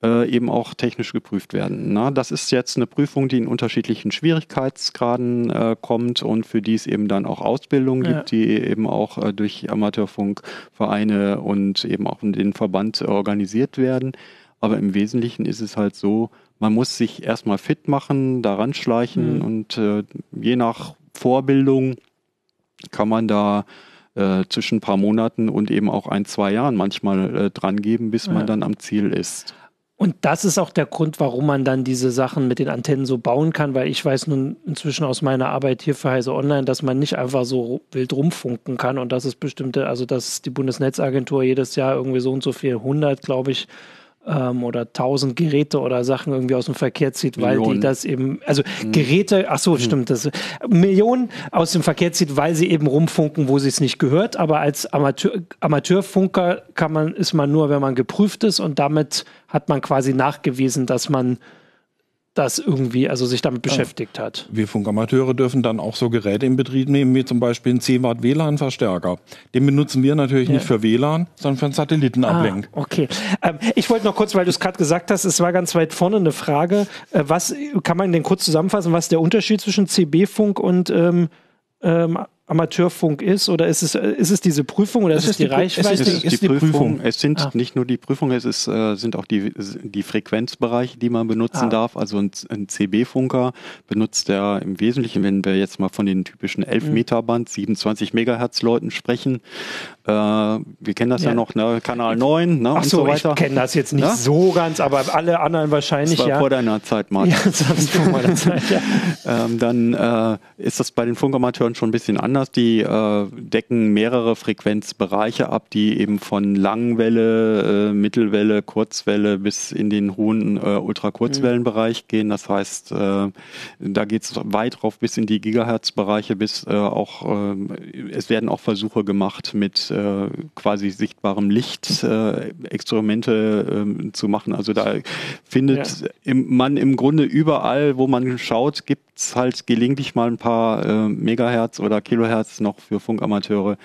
S3: äh, eben auch technisch geprüft werden. Na, das ist jetzt eine Prüfung, die in unterschiedlichen Schwierigkeitsgraden äh, kommt und für die es eben dann auch Ausbildung ja. gibt, die eben auch äh, durch Amateurfunkvereine und eben auch in den Verband organisiert werden. Aber im Wesentlichen ist es halt so, man muss sich erstmal fit machen, daran schleichen mhm. und äh, je nach Vorbildung kann man da äh, zwischen ein paar Monaten und eben auch ein, zwei Jahren manchmal äh, dran geben, bis ja. man dann am Ziel ist.
S1: Und das ist auch der Grund, warum man dann diese Sachen mit den Antennen so bauen kann, weil ich weiß nun inzwischen aus meiner Arbeit hier für Heise Online, dass man nicht einfach so wild rumfunken kann und dass es bestimmte, also dass die Bundesnetzagentur jedes Jahr irgendwie so und so viel 100, glaube ich, ähm, oder tausend Geräte oder Sachen irgendwie aus dem Verkehr zieht, weil Millionen. die das eben, also mhm. Geräte, ach so, mhm. stimmt, das Millionen aus dem Verkehr zieht, weil sie eben rumfunken, wo sie es nicht gehört. Aber als Amateur, Amateurfunker kann man, ist man nur, wenn man geprüft ist und damit hat man quasi nachgewiesen, dass man das irgendwie, also sich damit beschäftigt hat.
S2: Wir Funkamateure dürfen dann auch so Geräte in Betrieb nehmen, wie zum Beispiel einen 10 Watt WLAN-Verstärker. Den benutzen wir natürlich ja. nicht für WLAN, sondern für einen Satellitenablenk.
S1: Ah, okay. Ähm, ich wollte noch kurz, weil du es gerade gesagt hast, es war ganz weit vorne eine Frage. Äh, was kann man denn kurz zusammenfassen? Was ist der Unterschied zwischen CB-Funk und ähm, ähm, Amateurfunk ist oder ist es, ist es diese Prüfung oder es ist es die, die Reichweite?
S3: Es ist, ist die, Prüfung. Prüfung. Es sind ah. nicht nur die Prüfungen, es ist, äh, sind auch die, die Frequenzbereiche, die man benutzen ah. darf. Also ein, ein CB-Funker benutzt er im Wesentlichen, wenn wir jetzt mal von den typischen 11 mhm. Meter Band, 27 Megahertz Leuten sprechen. Äh, wir kennen das ja, ja noch, ne? Kanal 9 ne?
S1: Ach so, und so weiter. Ich kenne das jetzt nicht ja? so ganz, aber alle anderen wahrscheinlich das war
S3: ja. vor deiner Zeit, Martin. Ja, das vor meiner Zeit, ja. ähm, dann äh, ist das bei den Funkamateuren schon ein bisschen anders anders. Die äh, decken mehrere Frequenzbereiche ab, die eben von Langwelle, äh, Mittelwelle, Kurzwelle bis in den hohen äh, Ultrakurzwellenbereich mhm. gehen. Das heißt, äh, da geht es weit drauf bis in die Gigahertz-Bereiche, bis äh, auch äh, es werden auch Versuche gemacht mit quasi sichtbarem Licht Experimente äh, zu machen. Also da findet ja. im, man im Grunde überall, wo man schaut, gibt es halt gelegentlich mal ein paar äh, Megahertz oder Kilohertz noch für Funkamateure,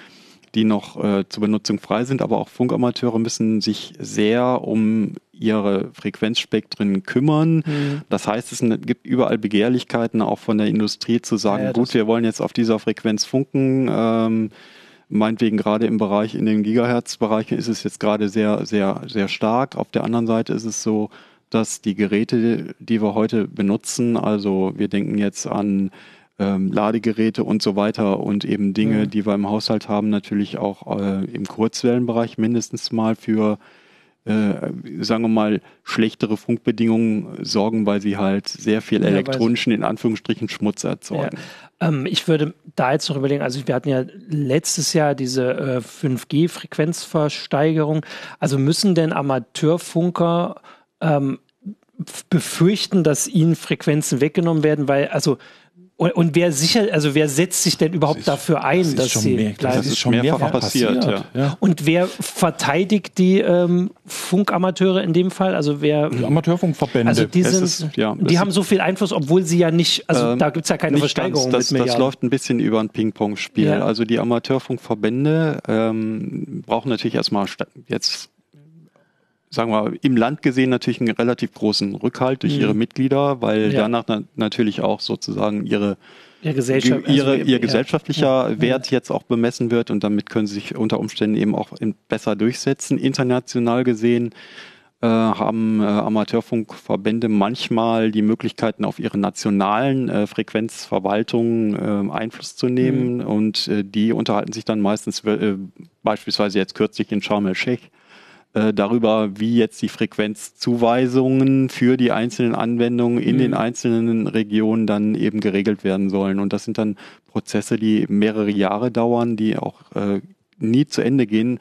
S3: die noch äh, zur Benutzung frei sind. Aber auch Funkamateure müssen sich sehr um ihre Frequenzspektren kümmern. Mhm. Das heißt, es gibt überall Begehrlichkeiten auch von der Industrie zu sagen, ja, ja, gut, wir wollen jetzt auf dieser Frequenz funken. Ähm, meinetwegen gerade im Bereich, in den Gigahertz-Bereichen ist es jetzt gerade sehr, sehr, sehr stark. Auf der anderen Seite ist es so, dass die Geräte, die wir heute benutzen, also wir denken jetzt an ähm, Ladegeräte und so weiter und eben Dinge, mhm. die wir im Haushalt haben, natürlich auch äh, im Kurzwellenbereich mindestens mal für äh, sagen wir mal, schlechtere Funkbedingungen sorgen, weil sie halt sehr viel elektronischen, in Anführungsstrichen, Schmutz erzeugen.
S1: Ja. Ähm, ich würde da jetzt noch überlegen, also wir hatten ja letztes Jahr diese äh, 5G-Frequenzversteigerung. Also müssen denn Amateurfunker ähm, befürchten, dass ihnen Frequenzen weggenommen werden, weil, also und, und, wer sicher, also wer setzt sich denn überhaupt ist, dafür ein, das dass sie
S3: mehr, bleiben? Das ist schon mehrfach, mehrfach passiert. passiert
S1: ja. Und wer verteidigt die ähm, Funkamateure in dem Fall? Also wer?
S2: Die Amateurfunkverbände. Also
S1: die, sind, ist, ja, die haben so viel Einfluss, obwohl sie ja nicht, also ähm, da gibt es ja keine Versteigerung.
S3: Ganz, das, das läuft ein bisschen über ein Ping-Pong-Spiel. Ja. Also die Amateurfunkverbände ähm, brauchen natürlich erstmal jetzt sagen wir, im Land gesehen natürlich einen relativ großen Rückhalt durch mhm. ihre Mitglieder, weil ja. danach na natürlich auch sozusagen ihre
S1: ihr, Gesellschaft,
S3: ihre, also ihr gesellschaftlicher ja. Wert jetzt auch bemessen wird und damit können sie sich unter Umständen eben auch besser durchsetzen. International gesehen äh, haben äh, Amateurfunkverbände manchmal die Möglichkeiten auf ihre nationalen äh, Frequenzverwaltungen äh, Einfluss zu nehmen mhm. und äh, die unterhalten sich dann meistens äh, beispielsweise jetzt kürzlich in Sharm el-Sheikh äh, darüber, wie jetzt die Frequenzzuweisungen für die einzelnen Anwendungen in mhm. den einzelnen Regionen dann eben geregelt werden sollen. Und das sind dann Prozesse, die mehrere Jahre dauern, die auch äh, nie zu Ende gehen.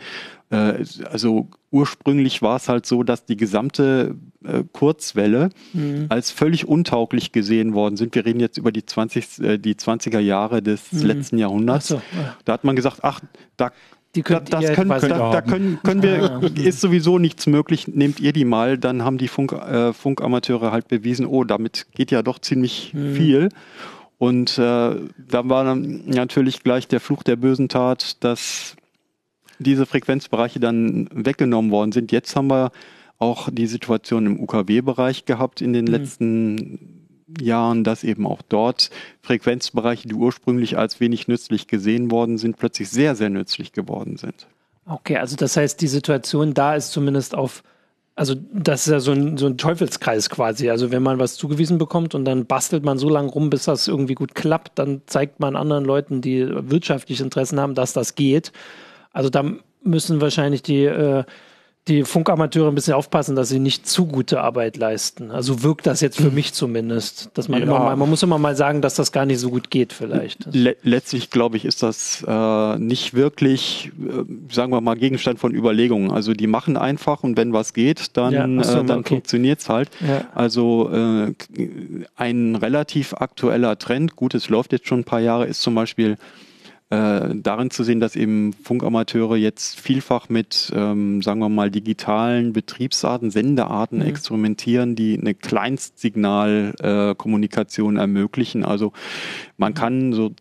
S3: Äh, also ursprünglich war es halt so, dass die gesamte äh, Kurzwelle mhm. als völlig untauglich gesehen worden sind. Wir reden jetzt über die, 20, äh, die 20er Jahre des mhm. letzten Jahrhunderts. So, ja. Da hat man gesagt, ach, da die könnt da, das können, da, da können, können wir, ist sowieso nichts möglich, nehmt ihr die mal, dann haben die Funk, äh, Funkamateure halt bewiesen, oh, damit geht ja doch ziemlich mhm. viel. Und äh, da war dann natürlich gleich der Fluch der bösen Tat, dass diese Frequenzbereiche dann weggenommen worden sind. Jetzt haben wir auch die Situation im UKW-Bereich gehabt in den mhm. letzten Jahren, dass eben auch dort Frequenzbereiche, die ursprünglich als wenig nützlich gesehen worden sind, plötzlich sehr, sehr nützlich geworden sind.
S1: Okay, also das heißt, die Situation da ist zumindest auf, also das ist ja so ein, so ein Teufelskreis quasi. Also wenn man was zugewiesen bekommt und dann bastelt man so lange rum, bis das irgendwie gut klappt, dann zeigt man anderen Leuten, die wirtschaftliche Interessen haben, dass das geht. Also da müssen wahrscheinlich die äh, die Funkamateure ein bisschen aufpassen, dass sie nicht zu gute Arbeit leisten. Also wirkt das jetzt für hm. mich zumindest, dass man ja. immer mal, man muss immer mal sagen, dass das gar nicht so gut geht vielleicht.
S3: Le letztlich glaube ich, ist das äh, nicht wirklich, äh, sagen wir mal, Gegenstand von Überlegungen. Also die machen einfach und wenn was geht, dann, ja, so, äh, dann okay. funktioniert's halt. Ja. Also äh, ein relativ aktueller Trend, gut, es läuft jetzt schon ein paar Jahre, ist zum Beispiel äh, darin zu sehen, dass eben Funkamateure jetzt vielfach mit, ähm, sagen wir mal, digitalen Betriebsarten, Sendearten mhm. experimentieren, die eine Kleinstsignalkommunikation äh, ermöglichen. Also man kann so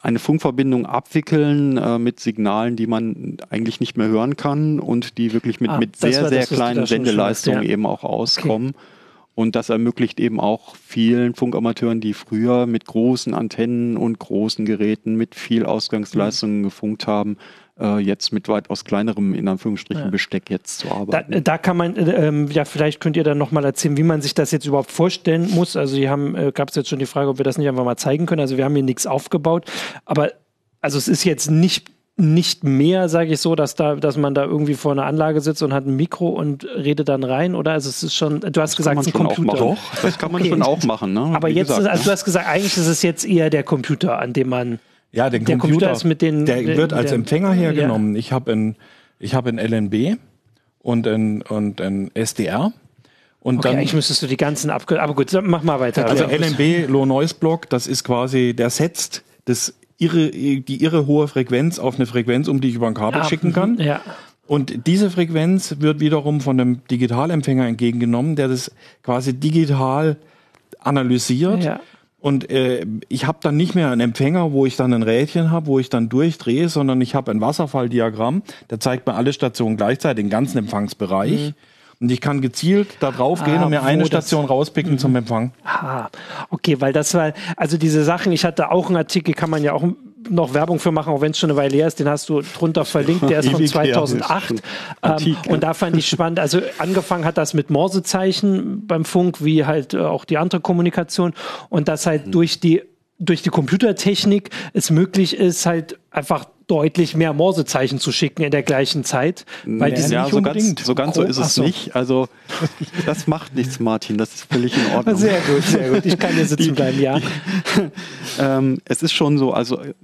S3: eine Funkverbindung abwickeln äh, mit Signalen, die man eigentlich nicht mehr hören kann und die wirklich mit, ah, mit sehr, sehr kleinen Sendeleistungen ja. eben auch auskommen. Okay. Und das ermöglicht eben auch vielen Funkamateuren, die früher mit großen Antennen und großen Geräten mit viel Ausgangsleistungen mhm. gefunkt haben, äh, jetzt mit weitaus kleinerem, in Anführungsstrichen, ja. Besteck jetzt zu arbeiten.
S1: Da, da kann man, äh, ähm, ja, vielleicht könnt ihr dann nochmal erzählen, wie man sich das jetzt überhaupt vorstellen muss. Also hier haben, äh, gab es jetzt schon die Frage, ob wir das nicht einfach mal zeigen können. Also wir haben hier nichts aufgebaut, aber also es ist jetzt nicht nicht mehr, sage ich so, dass da, dass man da irgendwie vor einer Anlage sitzt und hat ein Mikro und redet dann rein, oder? Also es ist schon, du hast das gesagt, es ist ein Computer.
S3: Doch, das kann man okay. schon auch machen. Ne?
S1: Aber Wie jetzt, gesagt, ist, also ne? du hast gesagt, eigentlich ist es jetzt eher der Computer, an dem man.
S2: Ja, der, der Computer, ist mit den. Der wird als der, Empfänger hergenommen. Ja. Ich habe ein, ich habe ein LNB und ein und ein SDR. Und
S1: okay,
S2: dann,
S1: eigentlich müsstest du die ganzen Abkürzungen, aber gut, mach mal weiter.
S2: Also ja. LNB, Low Noise Block, das ist quasi, der setzt das irre, die irre hohe Frequenz auf eine Frequenz, um die ich über ein Kabel ah, schicken kann. Ja. Und diese Frequenz wird wiederum von einem Digitalempfänger entgegengenommen, der das quasi digital analysiert. Ja. Und äh, ich habe dann nicht mehr einen Empfänger, wo ich dann ein Rädchen habe, wo ich dann durchdrehe, sondern ich habe ein Wasserfalldiagramm, der zeigt mir alle Stationen gleichzeitig, den ganzen Empfangsbereich. Mhm. Und ich kann gezielt da drauf gehen ah, und mir eine Station rauspicken mhm. zum Empfang.
S1: Ah, okay, weil das war, also diese Sachen, ich hatte auch einen Artikel, kann man ja auch noch Werbung für machen, auch wenn es schon eine Weile her ist. Den hast du drunter verlinkt. Der ist von 2008. Ähm, und da fand ich spannend. Also angefangen hat das mit Morsezeichen beim Funk, wie halt äh, auch die andere Kommunikation. Und das halt mhm. durch die durch die Computertechnik es möglich ist, halt einfach deutlich mehr Morsezeichen zu schicken in der gleichen Zeit.
S3: Weil nee, ja, so ganz, so ganz so ist es so. nicht. Also das macht nichts, Martin. Das ist völlig in Ordnung.
S1: Sehr gut, sehr gut. Ich kann hier sitzen bleiben, ja.
S3: ähm, es ist schon so, also äh,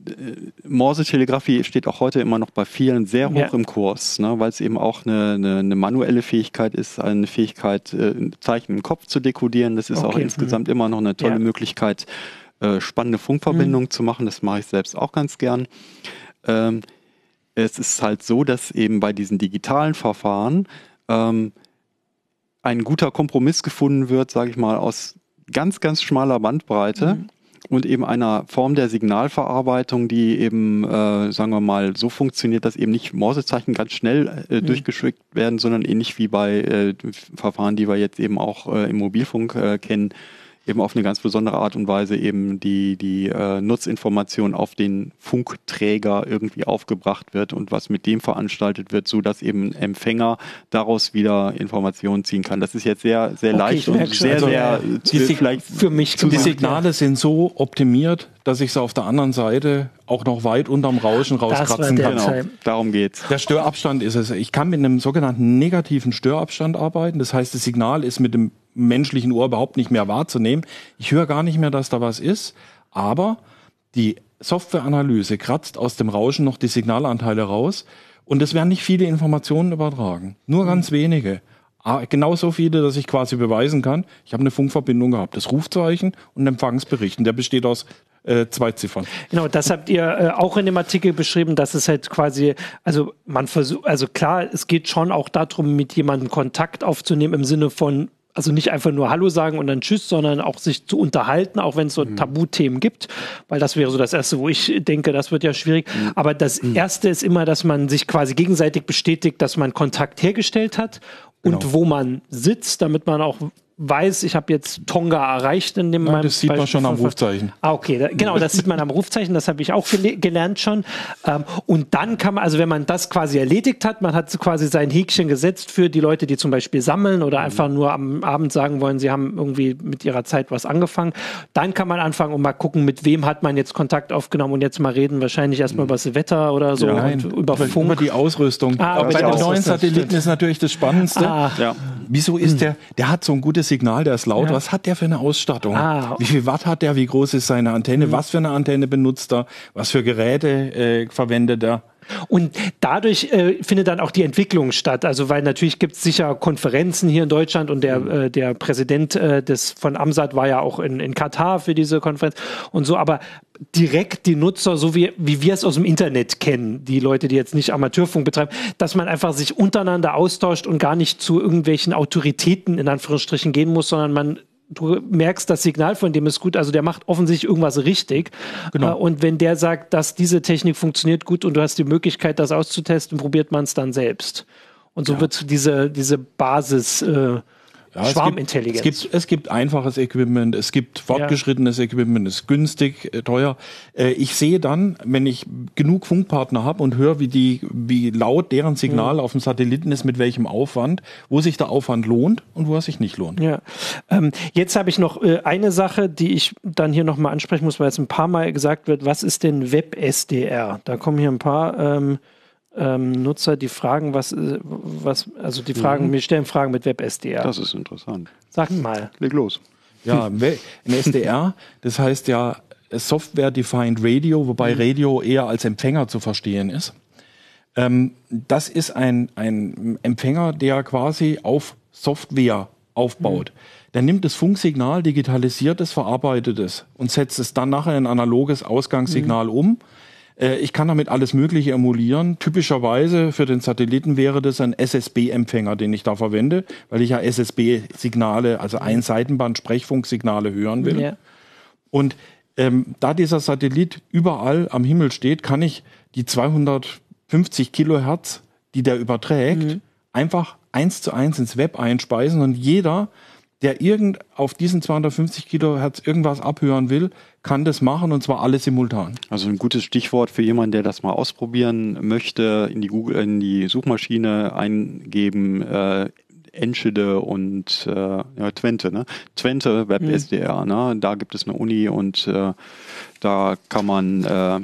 S3: Morse-Telegrafie steht auch heute immer noch bei vielen sehr hoch ja. im Kurs, ne, weil es eben auch eine, eine, eine, manuelle Fähigkeit ist, eine Fähigkeit, äh, Zeichen im Kopf zu dekodieren. Das ist okay. auch insgesamt mhm. immer noch eine tolle ja. Möglichkeit, äh, spannende Funkverbindungen mhm. zu machen. Das mache ich selbst auch ganz gern. Ähm, es ist halt so, dass eben bei diesen digitalen Verfahren ähm, ein guter Kompromiss gefunden wird, sage ich mal, aus ganz, ganz schmaler Bandbreite. Mhm. Und eben einer Form der Signalverarbeitung, die eben, äh, sagen wir mal, so funktioniert, dass eben nicht Morsezeichen ganz schnell äh, mhm. durchgeschickt werden, sondern ähnlich wie bei äh, Verfahren, die wir jetzt eben auch äh, im Mobilfunk äh, kennen, eben auf eine ganz besondere Art und Weise eben die, die äh, Nutzinformation auf den Funkträger irgendwie aufgebracht wird und was mit dem veranstaltet wird, so dass eben Empfänger daraus wieder Informationen ziehen kann. Das ist jetzt sehr, sehr okay, leicht und sehr, also, sehr,
S2: die, vielleicht für mich. Die Signale sind so optimiert, dass ich sie auf der anderen Seite auch noch weit unterm Rauschen rauskratzen kann. Genau,
S3: darum geht's.
S2: Der Störabstand ist es. Ich kann mit einem sogenannten negativen Störabstand arbeiten. Das heißt, das Signal ist mit dem menschlichen Ohr überhaupt nicht mehr wahrzunehmen. Ich höre gar nicht mehr, dass da was ist, aber die Softwareanalyse kratzt aus dem Rauschen noch die Signalanteile raus und es werden nicht viele Informationen übertragen, nur ganz mhm. wenige. Ah, genauso viele, dass ich quasi beweisen kann, ich habe eine Funkverbindung gehabt. Das Rufzeichen und Empfangsbericht. Und der besteht aus äh, zwei Ziffern.
S1: Genau, das habt ihr äh, auch in dem Artikel beschrieben, dass es halt quasi, also man versucht, also klar, es geht schon auch darum, mit jemandem Kontakt aufzunehmen im Sinne von also nicht einfach nur Hallo sagen und dann Tschüss, sondern auch sich zu unterhalten, auch wenn es so mhm. Tabuthemen gibt, weil das wäre so das Erste, wo ich denke, das wird ja schwierig. Mhm. Aber das mhm. Erste ist immer, dass man sich quasi gegenseitig bestätigt, dass man Kontakt hergestellt hat und genau. wo man sitzt, damit man auch weiß, ich habe jetzt Tonga erreicht in dem
S2: ja, Das sieht man schon am Rufzeichen.
S1: Ah, okay, da, genau, das sieht man am Rufzeichen, das habe ich auch gele gelernt schon. Ähm, und dann kann man, also wenn man das quasi erledigt hat, man hat quasi sein Häkchen gesetzt für die Leute, die zum Beispiel sammeln oder mhm. einfach nur am Abend sagen wollen, sie haben irgendwie mit ihrer Zeit was angefangen, dann kann man anfangen und mal gucken, mit wem hat man jetzt Kontakt aufgenommen und jetzt mal reden, wahrscheinlich erstmal über das Wetter oder so,
S2: ja, über Funk. Über die Ausrüstung. Ah, Aber bei den neuen Satelliten ist natürlich das Spannendste. Ah. Ja. Wieso ist hm. der, der hat so ein gutes Signal, der ist laut. Ja. Was hat der für eine Ausstattung? Ah. Wie viel Watt hat der? Wie groß ist seine Antenne? Mhm. Was für eine Antenne benutzt er? Was für Geräte äh, verwendet er?
S1: Und dadurch äh, findet dann auch die Entwicklung statt. Also weil natürlich gibt es sicher Konferenzen hier in Deutschland und der, mhm. äh, der Präsident äh, des von Amsat war ja auch in, in Katar für diese Konferenz und so, aber direkt die Nutzer, so wie, wie wir es aus dem Internet kennen, die Leute, die jetzt nicht Amateurfunk betreiben, dass man einfach sich untereinander austauscht und gar nicht zu irgendwelchen Autoritäten in Anführungsstrichen gehen muss, sondern man du merkst, das Signal von dem ist gut, also der macht offensichtlich irgendwas richtig. Genau. Äh, und wenn der sagt, dass diese Technik funktioniert gut und du hast die Möglichkeit, das auszutesten, probiert man es dann selbst. Und so ja. wird diese, diese Basis äh, ja, Schwarmintelligenz.
S2: Es gibt, es, gibt, es gibt einfaches Equipment, es gibt fortgeschrittenes ja. Equipment, es ist günstig, äh, teuer. Äh, ich sehe dann, wenn ich genug Funkpartner habe und höre, wie die, wie laut deren Signal mhm. auf dem Satelliten ist, mit welchem Aufwand, wo sich der Aufwand lohnt und wo er sich nicht lohnt.
S1: Ja. Ähm, jetzt habe ich noch äh, eine Sache, die ich dann hier nochmal ansprechen muss, weil es ein paar Mal gesagt wird, was ist denn WebSDR? Da kommen hier ein paar ähm, ähm, Nutzer, die fragen, was, äh, was, also die fragen, mhm. mir stellen Fragen mit WebSDR.
S3: Das ist interessant.
S1: Sag mal.
S3: Leg los.
S2: Ja, ein SDR, das heißt ja Software Defined Radio, wobei mhm. Radio eher als Empfänger zu verstehen ist. Ähm, das ist ein, ein Empfänger, der quasi auf Software aufbaut. Mhm. Der nimmt das Funksignal, digitalisiert es, verarbeitet es und setzt es dann nachher in ein analoges Ausgangssignal mhm. um äh, ich kann damit alles Mögliche emulieren. Typischerweise für den Satelliten wäre das ein SSB-Empfänger, den ich da verwende, weil ich ja SSB-Signale, also Einseitenband-Sprechfunksignale hören will. Ja. Und ähm, da dieser Satellit überall am Himmel steht, kann ich die 250 Kilohertz, die der überträgt, mhm. einfach eins zu eins ins Web einspeisen und jeder der irgend auf diesen 250 Kilohertz irgendwas abhören will, kann das machen und zwar alles simultan.
S3: Also ein gutes Stichwort für jemanden, der das mal ausprobieren möchte, in die Google, in die Suchmaschine eingeben, äh, Enschede und äh, ja, Twente, ne? Twente WebSDR, mhm. ne? Da gibt es eine Uni und äh, da kann man äh,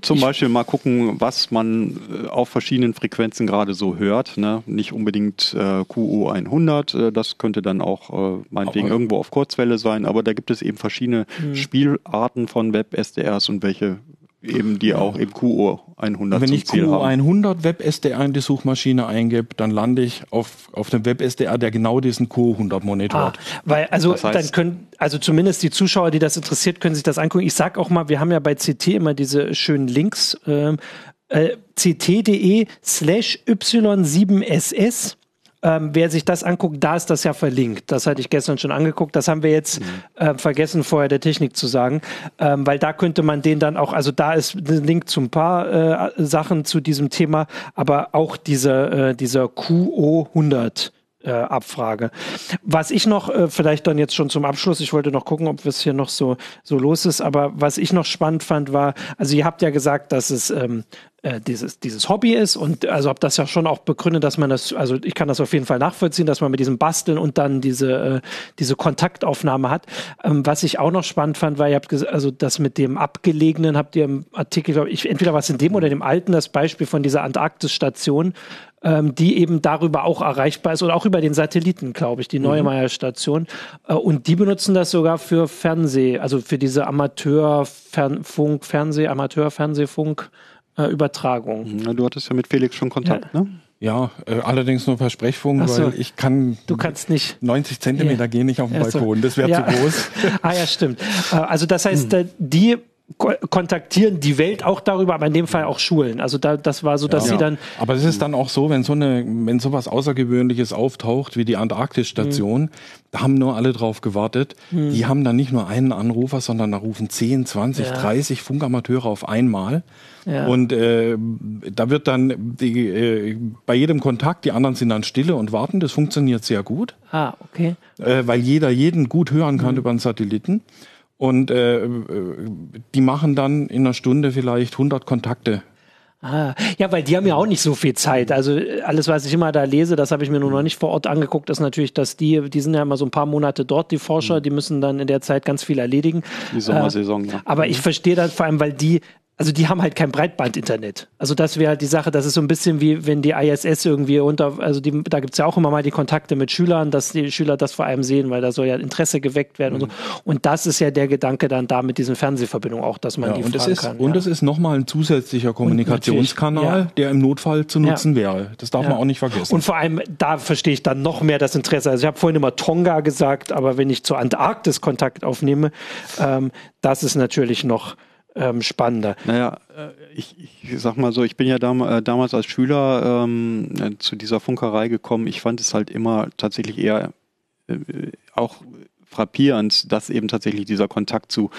S3: zum Beispiel mal gucken, was man äh, auf verschiedenen Frequenzen gerade so hört. Ne? Nicht unbedingt äh, QO 100, äh, das könnte dann auch äh, meinetwegen irgendwo auf Kurzwelle sein, aber da gibt es eben verschiedene mhm. Spielarten von Web-SDRs und welche eben die auch im QO 100
S2: Wenn ich QO 100 WebSDR in die Suchmaschine eingebe, dann lande ich auf, auf dem WebSDR, der genau diesen QO 100 monitort.
S1: Ah, weil, also, das heißt, dann können, also zumindest die Zuschauer, die das interessiert, können sich das angucken. Ich sag auch mal, wir haben ja bei CT immer diese schönen Links, ähm, äh, ct.de slash y7ss ähm, wer sich das anguckt, da ist das ja verlinkt. Das hatte ich gestern schon angeguckt. Das haben wir jetzt mhm. äh, vergessen, vorher der Technik zu sagen. Ähm, weil da könnte man den dann auch, also da ist ein Link zu ein paar äh, Sachen zu diesem Thema, aber auch diese, äh, dieser QO 100 äh, Abfrage. Was ich noch, äh, vielleicht dann jetzt schon zum Abschluss, ich wollte noch gucken, ob es hier noch so, so los ist, aber was ich noch spannend fand, war, also ihr habt ja gesagt, dass es ähm, äh, dieses, dieses Hobby ist und also habe das ja schon auch begründet, dass man das, also ich kann das auf jeden Fall nachvollziehen, dass man mit diesem Basteln und dann diese, äh, diese Kontaktaufnahme hat. Ähm, was ich auch noch spannend fand, war, ihr habt also das mit dem Abgelegenen, habt ihr im Artikel, glaube ich, entweder was in dem oder dem alten, das Beispiel von dieser Antarktis-Station, ähm, die eben darüber auch erreichbar ist oder auch über den Satelliten, glaube ich, die mhm. Neumeier-Station. Äh, und die benutzen das sogar für Fernseh, also für diese Amateurfunk, Fernseh, Amateurfernsehfunk. Äh, Übertragung.
S3: Na, du hattest ja mit Felix schon Kontakt, ja. ne?
S2: Ja, äh, allerdings nur per Sprechfunk, so. weil ich kann
S1: du kannst nicht
S2: 90 Zentimeter ja. gehen nicht auf den Balkon, das wäre ja. zu groß.
S1: ah ja, stimmt. Äh, also das heißt, hm. die kontaktieren die Welt auch darüber, aber in dem Fall auch Schulen. Also da, das war so, dass ja. sie dann.
S2: Aber es ist dann auch so, wenn so eine, wenn sowas Außergewöhnliches auftaucht wie die Antarktisstation, mhm. da haben nur alle drauf gewartet. Mhm. Die haben dann nicht nur einen Anrufer, sondern da rufen 10, 20, ja. 30 Funkamateure auf einmal. Ja. Und äh, da wird dann die, äh, bei jedem Kontakt, die anderen sind dann stille und warten. Das funktioniert sehr gut.
S1: Ah, okay.
S2: Äh, weil jeder jeden gut hören kann mhm. über einen Satelliten. Und äh, die machen dann in einer Stunde vielleicht 100 Kontakte.
S1: Ah, ja, weil die haben ja auch nicht so viel Zeit. Also alles, was ich immer da lese, das habe ich mir nur noch nicht vor Ort angeguckt, ist natürlich, dass die, die sind ja immer so ein paar Monate dort, die Forscher, die müssen dann in der Zeit ganz viel erledigen.
S3: Die Sommersaison, äh, ja.
S1: Aber ich verstehe das vor allem, weil die also die haben halt kein Breitband-Internet. Also das wäre halt die Sache, das ist so ein bisschen wie wenn die ISS irgendwie unter, also die, da gibt's ja auch immer mal die Kontakte mit Schülern, dass die Schüler das vor allem sehen, weil da soll ja Interesse geweckt werden mhm. und so. Und das ist ja der Gedanke dann da mit diesen Fernsehverbindungen auch, dass man ja, die
S2: und
S1: fragen
S2: ist,
S1: kann.
S2: Und es ist nochmal ein zusätzlicher Kommunikationskanal, ja. der im Notfall zu nutzen ja. wäre. Das darf man auch nicht vergessen.
S1: Und vor allem, da verstehe ich dann noch mehr das Interesse. Also ich habe vorhin immer Tonga gesagt, aber wenn ich zur Antarktis Kontakt aufnehme, ähm, das ist natürlich noch ähm, spannender.
S3: Naja, äh, ich, ich sag mal so, ich bin ja dam äh, damals als Schüler ähm, äh, zu dieser Funkerei gekommen. Ich fand es halt immer tatsächlich eher äh, auch frappierend, dass eben tatsächlich dieser Kontakt zu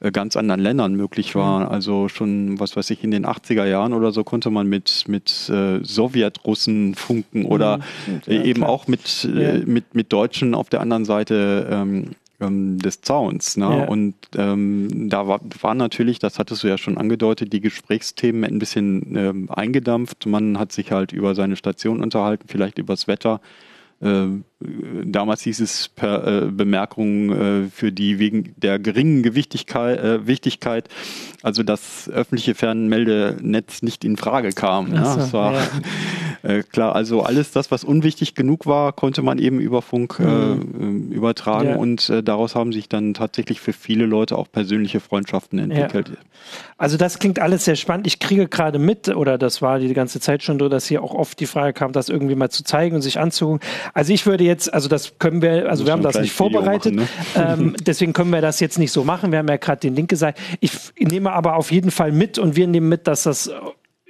S3: äh, ganz anderen Ländern möglich war. Mhm. Also schon, was weiß ich, in den 80er Jahren oder so konnte man mit, mit äh, Sowjetrussen funken oder mhm. ja, eben klar. auch mit, ja. mit, mit Deutschen auf der anderen Seite ähm, ähm, des Zauns. Ne? Ja. Und ähm, da war, war natürlich, das hattest du ja schon angedeutet, die Gesprächsthemen ein bisschen ähm, eingedampft. Man hat sich halt über seine Station unterhalten, vielleicht übers Wetter. Äh, damals hieß es per äh, Bemerkung äh, für die wegen der geringen Gewichtigkeit, äh, Wichtigkeit, also das öffentliche Fernmeldenetz nicht in Frage kam. Ja, so, das war ja. Äh, klar, also alles das, was unwichtig genug war, konnte man eben über Funk äh, mhm. übertragen ja. und daraus haben sich dann tatsächlich für viele Leute auch persönliche Freundschaften entwickelt.
S1: Also das klingt alles sehr spannend. Ich kriege gerade mit, oder das war die ganze Zeit schon so, dass hier auch oft die Frage kam, das irgendwie mal zu zeigen und sich anzugucken. Also ich würde jetzt, also das können wir, also wir haben das nicht vorbereitet, machen, ne? ähm, deswegen können wir das jetzt nicht so machen. Wir haben ja gerade den Link gesagt. Ich nehme aber auf jeden Fall mit und wir nehmen mit, dass das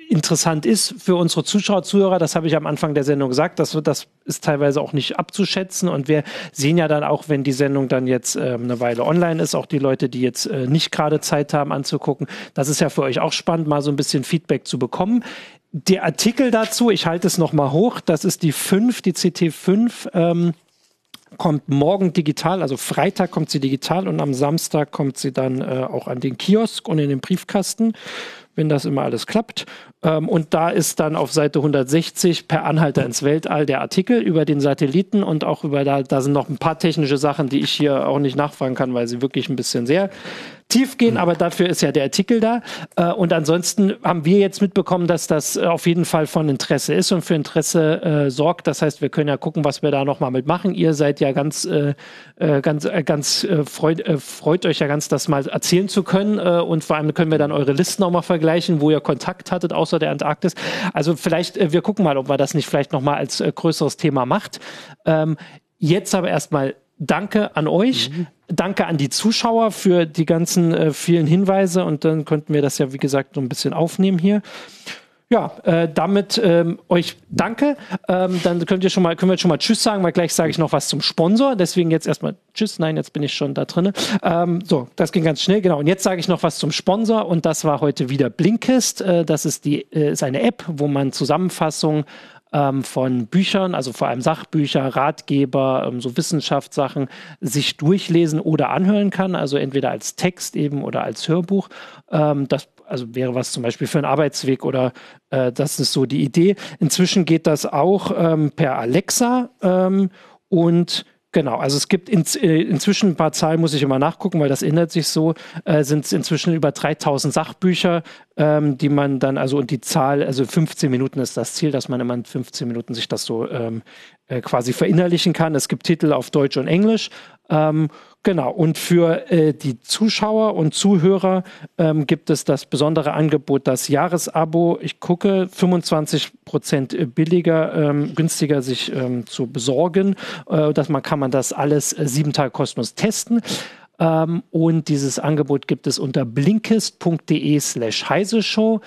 S1: interessant ist für unsere Zuschauer, Zuhörer, das habe ich am Anfang der Sendung gesagt, das, das ist teilweise auch nicht abzuschätzen. Und wir sehen ja dann auch, wenn die Sendung dann jetzt ähm, eine Weile online ist, auch die Leute, die jetzt äh, nicht gerade Zeit haben anzugucken, das ist ja für euch auch spannend, mal so ein bisschen Feedback zu bekommen. Der Artikel dazu, ich halte es nochmal hoch, das ist die 5, die CT5, ähm, kommt morgen digital, also Freitag kommt sie digital und am Samstag kommt sie dann äh, auch an den Kiosk und in den Briefkasten wenn das immer alles klappt. Ähm, und da ist dann auf Seite 160 per Anhalter ins Weltall der Artikel über den Satelliten und auch über da, da sind noch ein paar technische Sachen, die ich hier auch nicht nachfragen kann, weil sie wirklich ein bisschen sehr tief gehen, aber dafür ist ja der Artikel da. Äh, und ansonsten haben wir jetzt mitbekommen, dass das äh, auf jeden Fall von Interesse ist und für Interesse äh, sorgt. Das heißt, wir können ja gucken, was wir da nochmal mitmachen. Ihr seid ja ganz, äh, äh ganz, äh, ganz freut, freut euch ja ganz, das mal erzählen zu können. und vor allem können wir dann eure Listen auch mal vergleichen, wo ihr Kontakt hattet, außer der Antarktis. Also vielleicht, wir gucken mal, ob man das nicht vielleicht nochmal als größeres Thema macht. Ähm, jetzt aber erstmal Danke an euch. Mhm. Danke an die Zuschauer für die ganzen äh, vielen Hinweise und dann könnten wir das ja, wie gesagt, so ein bisschen aufnehmen hier. Ja, äh, damit ähm, euch danke. Ähm, dann könnt ihr schon mal, können wir schon mal Tschüss sagen, weil gleich sage ich noch was zum Sponsor. Deswegen jetzt erstmal Tschüss. Nein, jetzt bin ich schon da drin. Ähm, so, das ging ganz schnell, genau. Und jetzt sage ich noch was zum Sponsor und das war heute wieder Blinkist. Äh, das ist die äh, ist eine App, wo man Zusammenfassungen ähm, von Büchern, also vor allem Sachbücher, Ratgeber, ähm, so Wissenschaftssachen, sich durchlesen oder anhören kann, also entweder als Text eben oder als Hörbuch. Ähm, das also wäre was zum Beispiel für einen Arbeitsweg oder äh, das ist so die Idee. Inzwischen geht das auch ähm, per Alexa ähm, und Genau, also es gibt in, äh, inzwischen ein paar Zahlen, muss ich immer nachgucken, weil das ändert sich so, äh, sind es inzwischen über 3000 Sachbücher, ähm, die man dann, also und die Zahl, also 15 Minuten ist das Ziel, dass man immer in 15 Minuten sich das so ähm, äh, quasi verinnerlichen kann. Es gibt Titel auf Deutsch und Englisch. Ähm, genau, und für äh, die Zuschauer und Zuhörer ähm, gibt es das besondere Angebot, das Jahresabo. Ich gucke, 25 Prozent billiger, ähm, günstiger sich ähm, zu besorgen. Äh, dass man kann man das alles äh, sieben Tage kostenlos testen. Ähm, und dieses Angebot gibt es unter blinkist.de slash heise show ähm,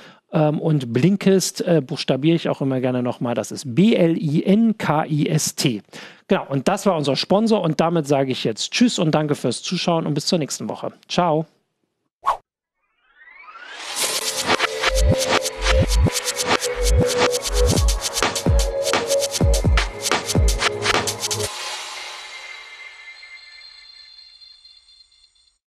S1: und Blinkist äh, buchstabiere ich auch immer gerne nochmal. Das ist B-L-I-N-K-I-S-T. Genau, und das war unser Sponsor. Und damit sage ich jetzt Tschüss und danke fürs Zuschauen und bis zur nächsten Woche. Ciao.